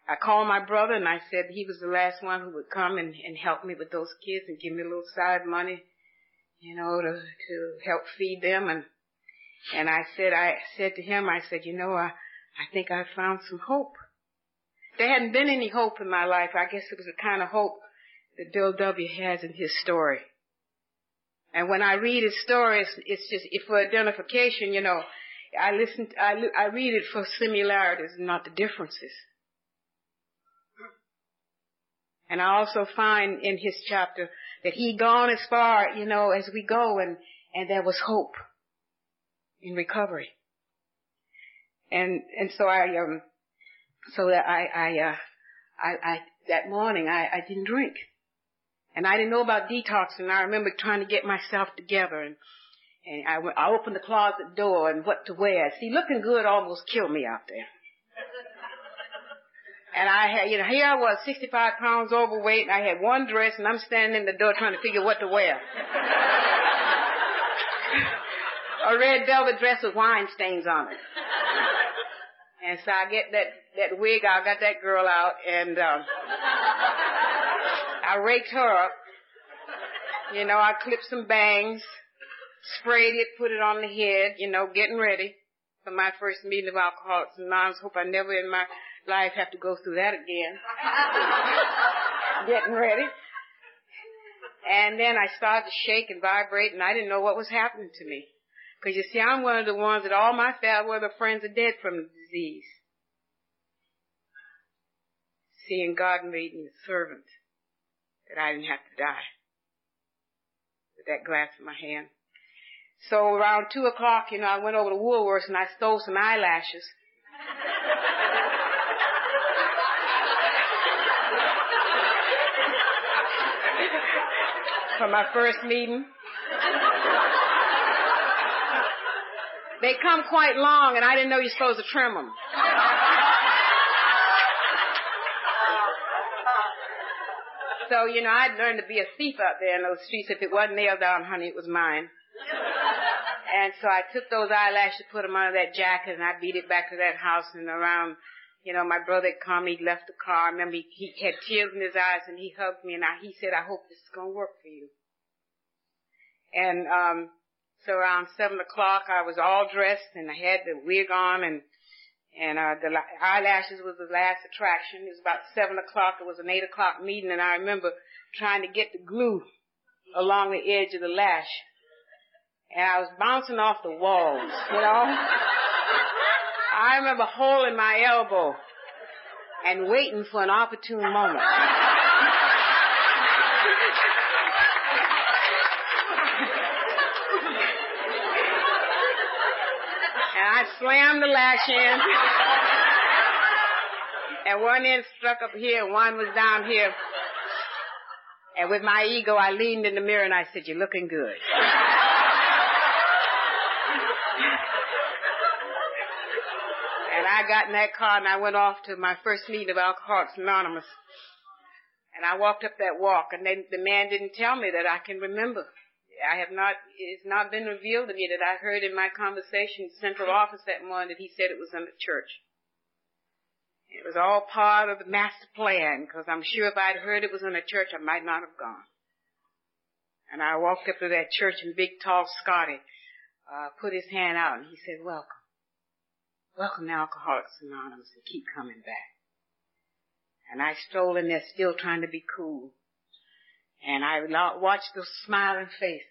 I called my brother and I said he was the last one who would come and, and help me with those kids and give me a little side money, you know, to to help feed them and and I said I said to him, I said, you know, I I think I found some hope. There hadn't been any hope in my life. I guess it was the kind of hope that Bill W. has in his story. And when I read his stories, it's just for identification, you know, I listen, I, I read it for similarities, not the differences. And I also find in his chapter that he gone as far, you know, as we go and, and there was hope in recovery. And, and so I, um, so that I, I, uh, I, I, that morning I, I didn't drink. And I didn't know about detoxing. I remember trying to get myself together and, and I, went, I opened the closet door and what to wear. See, looking good almost killed me out there. And I had, you know, here I was, 65 pounds overweight, and I had one dress, and I'm standing in the door trying to figure what to wear. A red velvet dress with wine stains on it. [laughs] And so I get that, that wig I got that girl out, and, um, I raked her up. You know, I clipped some bangs, sprayed it, put it on the head, you know, getting ready for my first meeting of Alcoholics Anonymous. Hope I never in my life have to go through that again. [laughs] getting ready. And then I started to shake and vibrate and I didn't know what was happening to me. Cause you see, I'm one of the ones that all my family friends are dead from the disease. Seeing God made me a servant that I didn't have to die with that glass in my hand. So around two o'clock, you know, I went over to Woolworths and I stole some eyelashes. [laughs] For my first meeting. They come quite long and I didn't know you're supposed to trim them. So, you know, I'd learned to be a thief out there in those streets. If it wasn't nailed down, honey, it was mine. and so I took those eyelashes, put them under that jacket, and I beat it back to that house and around, you know, my brother had come, he left the car. I remember he, he had tears in his eyes and he hugged me and I, he said, I hope this is going to work for you. And, um, so around seven o'clock I was all dressed and I had the wig on and and uh, the eyelashes was the last attraction. It was about seven o'clock. It was an eight o'clock meeting, and I remember trying to get the glue along the edge of the lash, and I was bouncing off the walls. You know, I remember holding my elbow and waiting for an opportune moment. Slammed the lash in. and one end struck up here, and one was down here. And with my ego, I leaned in the mirror and I said, you're looking good. and I got in that car and I went off to my first meeting of Alcoholics Anonymous. And I walked up that walk and then the man didn't tell me that I can remember. I have not, it's not been revealed to me that I heard in my conversation with central office that morning that he said it was in the church. It was all part of the master plan, because I'm sure if I'd heard it was in a church, I might not have gone. And I walked up to that church and big tall Scotty, uh, put his hand out and he said, welcome. Welcome to Alcoholics Anonymous and keep coming back. And I strolled in there still trying to be cool. And I watched those smiling faces.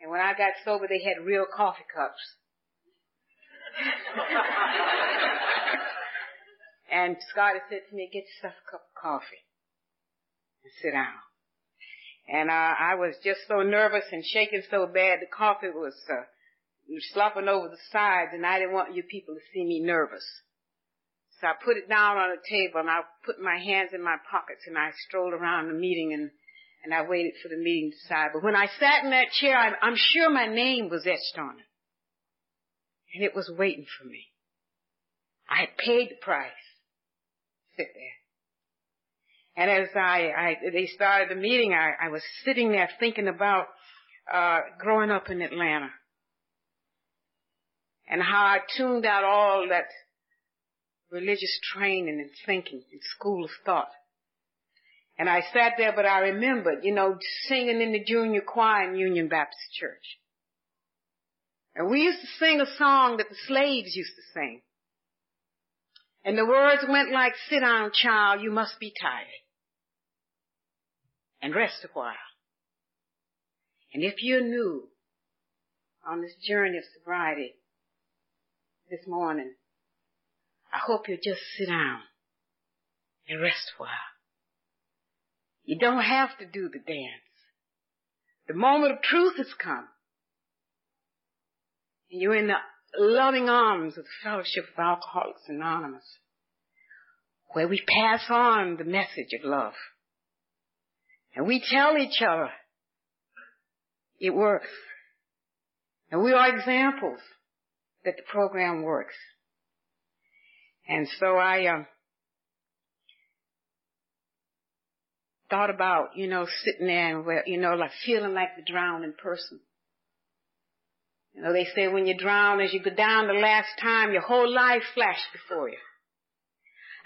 And when I got sober, they had real coffee cups. [laughs] and Scotty said to me, get yourself a cup of coffee and sit down. And uh, I was just so nervous and shaking so bad, the coffee was uh, slopping over the sides, and I didn't want you people to see me nervous. So I put it down on the table and I put my hands in my pockets and I strolled around the meeting and, and I waited for the meeting to start. But when I sat in that chair, I'm, I'm sure my name was etched on it. And it was waiting for me. I had paid the price. Sit there. And as I, I they started the meeting, I, I was sitting there thinking about uh, growing up in Atlanta and how I tuned out all that religious training and thinking and school of thought. And I sat there, but I remembered, you know, singing in the junior choir in Union Baptist Church. And we used to sing a song that the slaves used to sing. And the words went like, sit down, child, you must be tired. And rest a while. And if you're new on this journey of sobriety this morning, I hope you'll just sit down and rest a while. You don't have to do the dance. The moment of truth has come. And you're in the loving arms of the Fellowship of Alcoholics Anonymous, where we pass on the message of love. And we tell each other it works. And we are examples that the program works. And so I um, thought about, you know, sitting there and, well, you know, like feeling like the drowning person. You know, they say when you drown, as you go down the last time, your whole life flashed before you.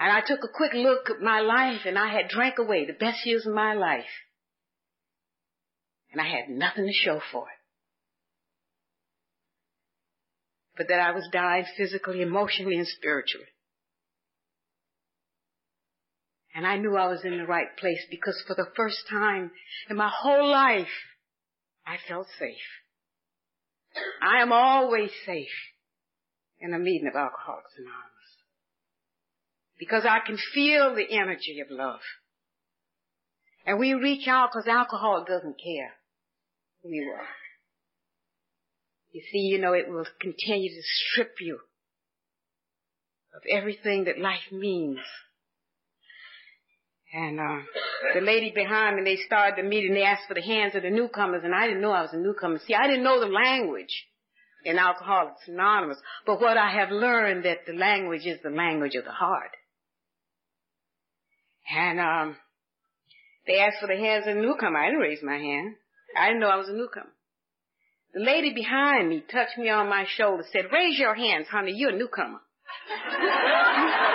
And I took a quick look at my life and I had drank away the best years of my life. And I had nothing to show for it. But that I was dying physically, emotionally, and spiritually. And I knew I was in the right place because for the first time in my whole life, I felt safe. I am always safe in a meeting of Alcoholics Anonymous. Because I can feel the energy of love. And we reach out because alcohol doesn't care who you are. You see, you know, it will continue to strip you of everything that life means. And uh, the lady behind me, they started the meeting. They asked for the hands of the newcomers, and I didn't know I was a newcomer. See, I didn't know the language in Alcoholics Anonymous, but what I have learned that the language is the language of the heart. And um, they asked for the hands of the newcomer. I didn't raise my hand. I didn't know I was a newcomer. The lady behind me touched me on my shoulder, said, "Raise your hands, honey. You're a newcomer." [laughs]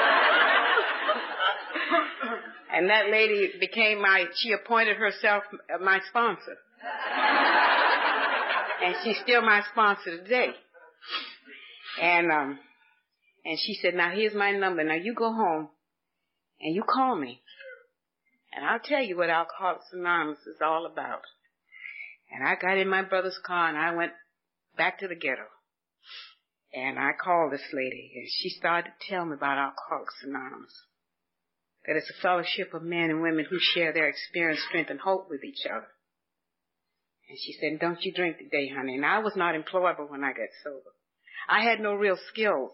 And that lady became my, she appointed herself my sponsor. [laughs] and she's still my sponsor today. And, um, and she said, now here's my number. Now you go home and you call me. And I'll tell you what Alcoholics Anonymous is all about. And I got in my brother's car and I went back to the ghetto. And I called this lady and she started to tell me about Alcoholics Anonymous that it's a fellowship of men and women who share their experience, strength, and hope with each other. And she said, don't you drink today, honey. And I was not employable when I got sober. I had no real skills.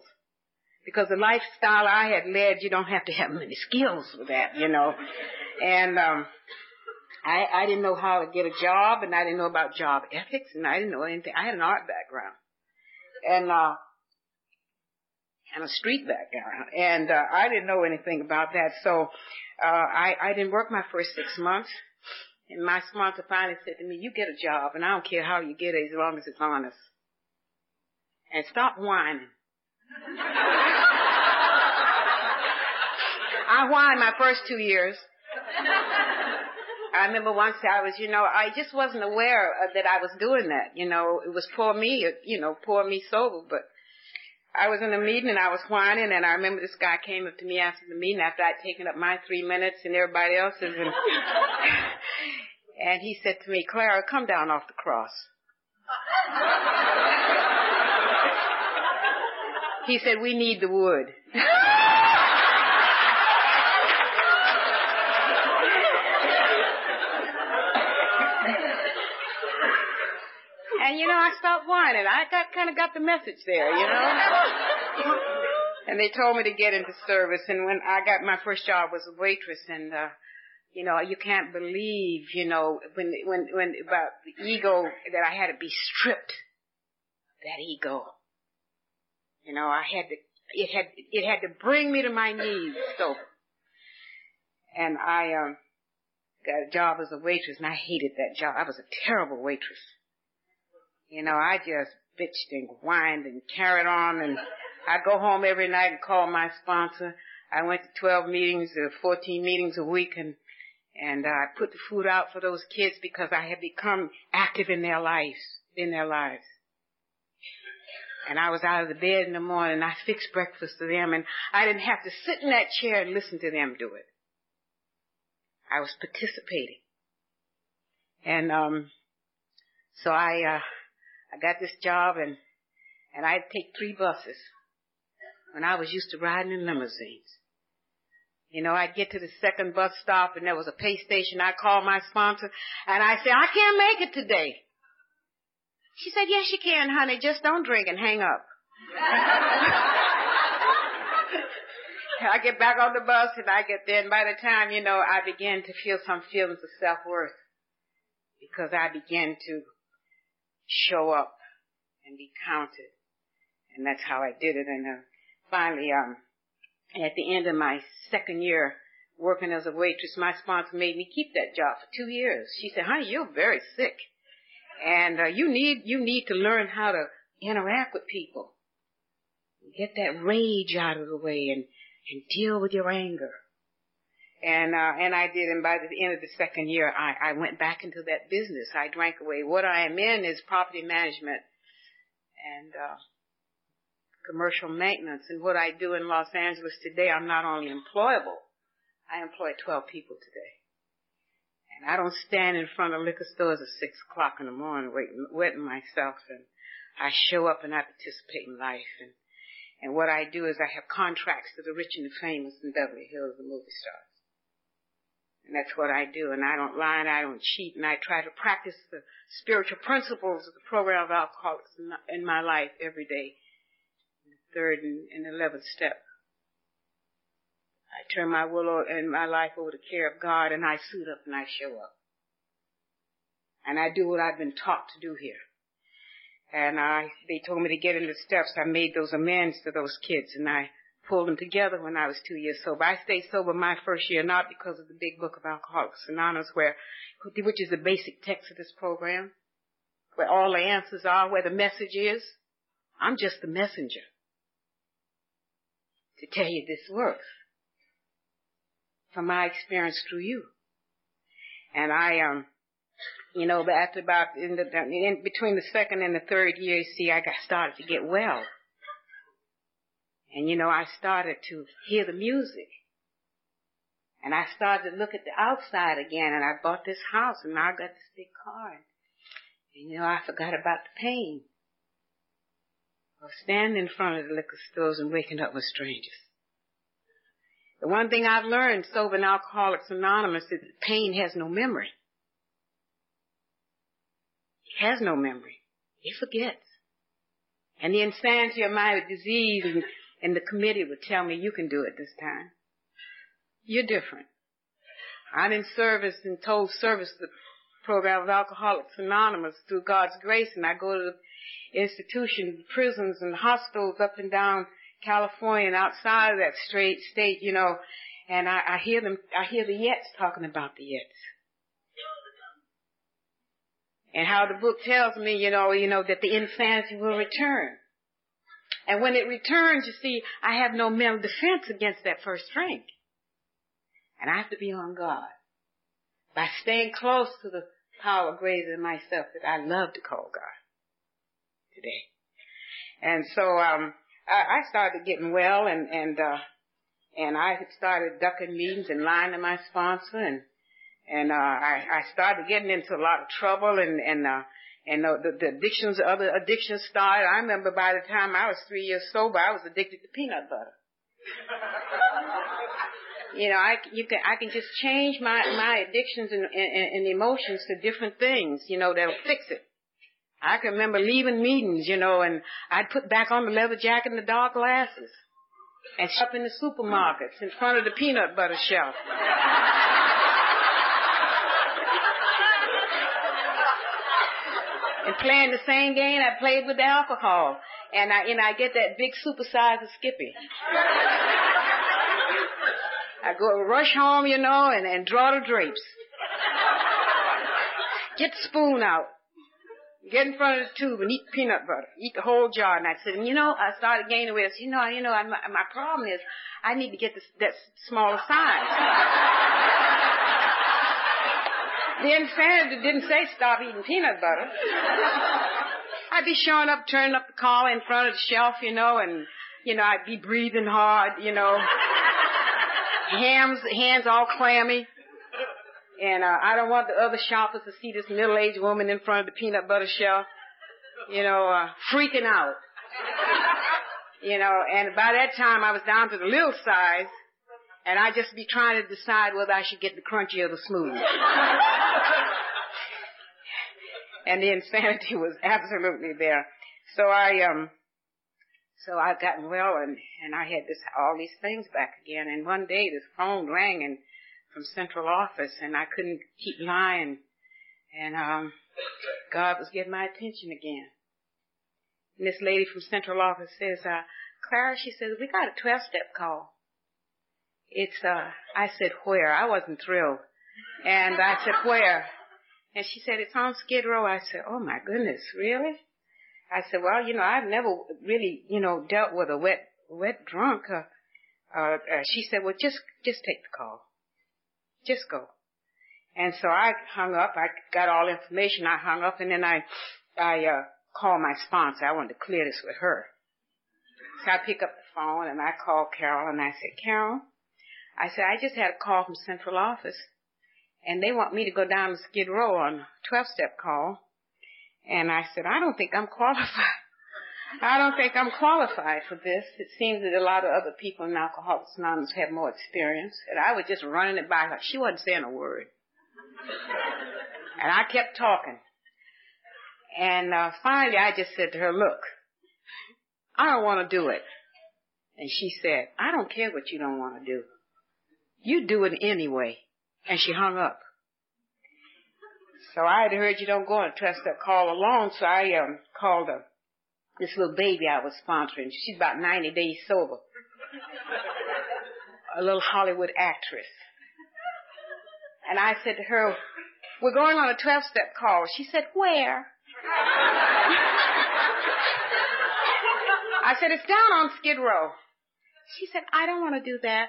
Because the lifestyle I had led, you don't have to have many skills for that, you know. And, um, I, I didn't know how to get a job and I didn't know about job ethics and I didn't know anything. I had an art background. And, uh, and a street background. And uh, I didn't know anything about that. So uh, I, I didn't work my first six months. And my sponsor finally said to me, you get a job and I don't care how you get it as long as it's honest. And stop whining. [laughs] I whined my first two years. I remember once I was, you know, I just wasn't aware that I was doing that. You know, it was poor me, you know, poor me sober, but I was in a meeting and I was whining and I remember this guy came up to me after the meeting after I'd taken up my three minutes and everybody else's and, [laughs] and he said to me, Clara, come down off the cross. [laughs] he said, we need the wood. [laughs] You know, I stopped whining. I got kind of got the message there, you know. and they told me to get into service. And when I got my first job was a waitress, and uh, you know, you can't believe, you know, when when when about the ego that I had to be stripped. That ego. You know, I had to. It had it had to bring me to my knees. So, and I um got a job as a waitress, and I hated that job. I was a terrible waitress You know, I just bitched and whined and carried on and I go home every night and call my sponsor. I went to 12 meetings, uh, 14 meetings a week and, and uh, I put the food out for those kids because I had become active in their lives, in their lives. And I was out of the bed in the morning I fixed breakfast for them and I didn't have to sit in that chair and listen to them do it. I was participating. And, um, so I, uh, I got this job and, and I'd take three buses when I was used to riding in limousines. You know, I'd get to the second bus stop and there was a pay station. I called my sponsor and I said, I can't make it today. She said, yes, you can, honey. Just don't drink and hang up. [laughs] I get back on the bus and I get there and by the time, you know, I begin to feel some feelings of self-worth because I began to show up and be counted. And that's how I did it. And uh, finally, um, at the end of my second year working as a waitress, my sponsor made me keep that job for two years. She said, honey, you're very sick. And uh, you need, you need to learn how to interact with people. Get that rage out of the way and, and deal with your anger. And, uh, and I did, and by the end of the second year, I, I went back into that business. I drank away. What I am in is property management and, uh, commercial maintenance. And what I do in Los Angeles today, I'm not only employable, I employ 12 people today. And I don't stand in front of liquor stores at six o'clock in the morning waiting, wetting myself and I show up and I participate in life. And, and what I do is I have contracts to the rich and the famous in Beverly Hills, the movie stars. And that's what I do. And I don't lie and I don't cheat. And I try to practice the spiritual principles of the program of alcoholics in my life every day. The third and eleventh step. I turn my will and my life over to care of God and I suit up and I show up. And I do what I've been taught to do here. And I, they told me to get in the steps. I made those amends to those kids and I them together when I was two years sober. I stayed sober my first year, not because of the big book of Alcoholics Anonymous, where, which is the basic text of this program, where all the answers are, where the message is. I'm just the messenger to tell you this works from my experience through you. And I, um, you know, after about in the in between the second and the third year, you see, I got started to get well. And you know, I started to hear the music. And I started to look at the outside again and I bought this house and now I got this big car. And you know, I forgot about the pain of standing in front of the liquor stores and waking up with strangers. The one thing I've learned sober and Alcoholics Anonymous is that pain has no memory. It has no memory. It forgets. And the insanity of my disease and and the committee would tell me, you can do it this time. You're different. I'm in service and told service the program of Alcoholics Anonymous through God's grace and I go to the institutions, prisons and hospitals up and down California and outside of that straight state, you know, and I, I hear them, I hear the Yets talking about the Yets. And how the book tells me, you know, you know, that the insanity will return. And when it returns, you see, I have no mental defense against that first drink. And I have to be on guard by staying close to the power greater than myself that I love to call God today. And so, um, I, I started getting well and, and, uh, and I started ducking meetings and lying to my sponsor and, and, uh, I, I started getting into a lot of trouble and, and, uh, and the, the, addictions, other addictions started. I remember by the time I was three years sober, I was addicted to peanut butter. you know, I you can I can just change my my addictions and, and, and emotions to different things. You know, that'll fix it. I can remember leaving meetings, you know, and I'd put back on the leather jacket and the dark glasses, and shop in the supermarkets in front of the peanut butter shelf. And playing the same game I played with the alcohol. And I, and I get that big supersize of Skippy. I go rush home, you know, and, and draw the drapes. Get the spoon out. get in front of the tube and eat peanut butter, eat the whole jar. And I said, you know, I started gaining weight. I said, you know, you know, I, my, my problem is I need to get this, that smaller size. The insanity didn't say stop eating peanut butter. I'd be showing up, turning up the collar in front of the shelf, you know, and, you know, I'd be breathing hard, you know. Hands, hands all clammy. And uh, I don't want the other shoppers to see this middle-aged woman in front of the peanut butter shelf, you know, uh, freaking out. You know, and by that time I was down to the little size, and I just be trying to decide whether I should get the crunchy or the smooth. [laughs] and the insanity was absolutely there. So I, um, so I gotten well and, and I had this, all these things back again. And one day this phone rang and from central office and I couldn't keep lying. And, um, God was getting my attention again. And this lady from central office says, uh, Clara, she says, we got a 12 step call. It's, uh, I said, where? I wasn't thrilled. And I said, where? And she said, it's on Skid Row. I said, oh my goodness, really? I said, well, you know, I've never really, you know, dealt with a wet, wet drunk. Uh, uh, uh, she said, well, just, just take the call. Just go. And so I hung up. I got all information. I hung up and then I, I, uh, called my sponsor. I wanted to clear this with her. So I pick up the phone and I call Carol and I said, Carol, I said, I just had a call from central office and they want me to go down to Skid Row on a 12 step call and I said, I don't think I'm qualified. I don't think I'm qualified for this. It seems that a lot of other people in Alcoholics Anonymous have more experience. And I was just running it by her. She wasn't saying a word. and I kept talking. And uh, finally I just said to her, look, I don't want to do it. And she said, I don't care what you don't want to do. You do it anyway. And she hung up. So I had heard you don't go and trust that call alone, so I um called her. This little baby I was sponsoring. She's about 90 days sober. A little Hollywood actress. And I said to her, we're going on a 12 step call. She said, where? [laughs] I said, it's down on Skid Row. She said, I don't want to do that.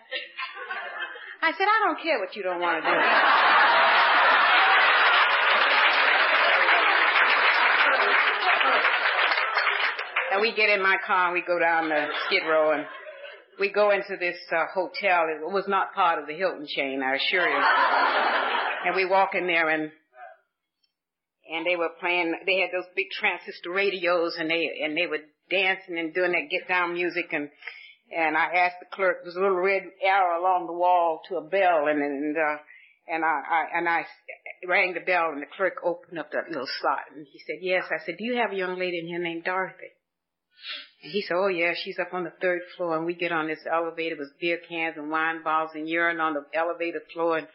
I said, I don't care what you don't want to do. And we get in my car and we go down the Skid Row and we go into this uh, hotel. It was not part of the Hilton chain, I assure you. and we walk in there and and they were playing. They had those big transistor radios and they and they were dancing and doing that get down music and and I asked the clerk. There's a little red arrow along the wall to a bell and and uh, and I, I and I rang the bell and the clerk opened up that little slot and he said yes. I said, do you have a young lady in here named Dorothy? And he said, oh yeah, she's up on the third floor and we get on this elevator with beer cans and wine bottles and urine on the elevator floor and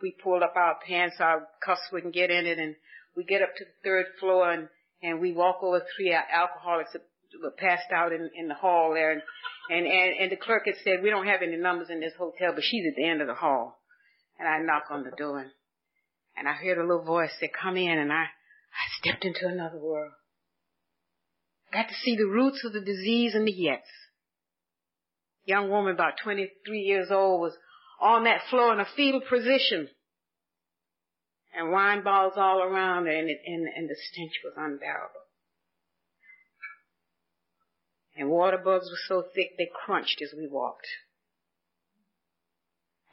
we pulled up our pants our cuffs wouldn't get in it and we get up to the third floor and, and we walk over three alcoholics that were passed out in, in the hall there and, and, and, and the clerk had said, we don't have any numbers in this hotel, but she's at the end of the hall. And I knock on the door and, and I heard a little voice say, come in and I, I stepped into another world. Got to see the roots of the disease and the yets. Young woman about 23 years old was on that floor in a fetal position. And wine bottles all around her and, it, and, and the stench was unbearable. And water bugs were so thick they crunched as we walked.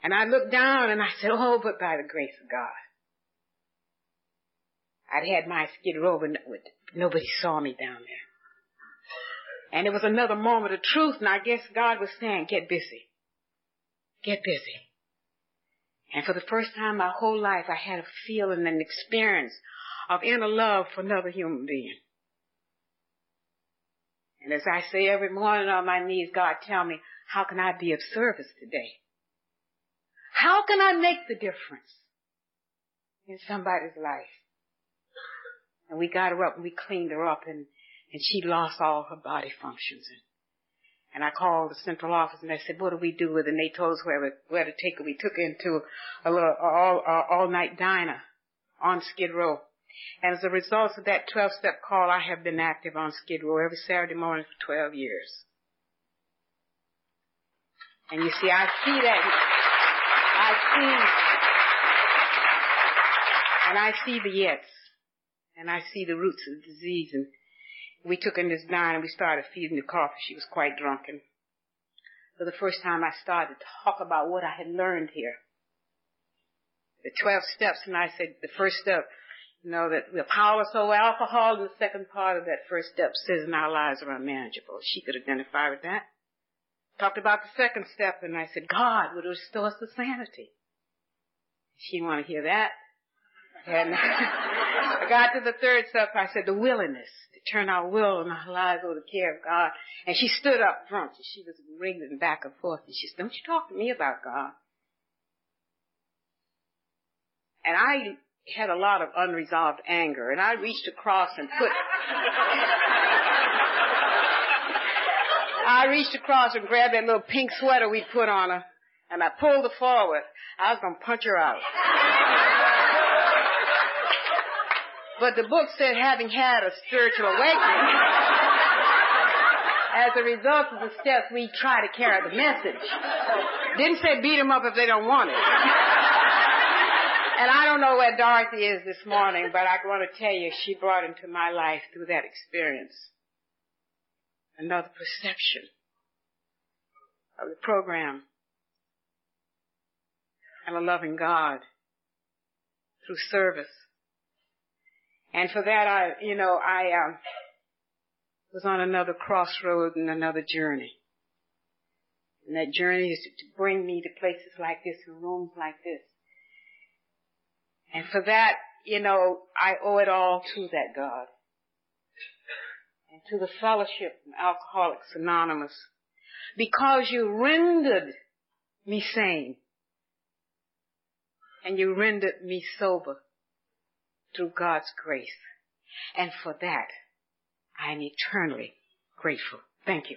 And I looked down and I said, oh, but by the grace of God. I'd had my skid row, but nobody saw me down there. And it was another moment of truth, and I guess God was saying, get busy. Get busy. And for the first time in my whole life, I had a feeling and an experience of inner love for another human being. And as I say every morning on my knees, God, tell me, how can I be of service today? How can I make the difference in somebody's life? And we got her up and we cleaned her up and and she lost all her body functions. And, and I called the central office and I said, what do we do with her? And they told us where, where to take her. We took her into a little all, all night diner on Skid Row. And as a result of that 12 step call, I have been active on Skid Row every Saturday morning for 12 years. And you see, I see that. I see. And I see the yets. And I see the roots of the disease. And we took in this dine and we started feeding the coffee. She was quite drunken. For the first time I started to talk about what I had learned here. The 12 steps and I said the first step, know, that we're powerless over alcohol and the second part of that first step says in our lives are unmanageable. She could identify with that. Talked about the second step and I said, God would restore us to sanity. She didn't want to hear that. And [laughs] I got to the third step, I said, the willingness to turn our will and our lives over to the care of God. And she stood up front and she was wriggling back and forth and she said, don't you talk to me about God. And I had a lot of unresolved anger and I reached across and put I reached across and grabbed that little pink sweater we put on her and I pulled her forward. I was gonna punch her out. But the book said having had a spiritual awakening, as a result of the steps, we try to carry the message. Didn't say beat them up if they don't want it. And I don't know where Dorothy is this morning, but I want to tell you, she brought into my life through that experience another perception of the program and a loving God through service and for that, I, you know, I um, was on another crossroad and another journey. And that journey is to bring me to places like this and rooms like this. And for that, you know, I owe it all to that God. And to the fellowship of Alcoholics Anonymous. Because you rendered me sane. And you rendered me sober through God's grace. And for that, I am eternally grateful. Thank you.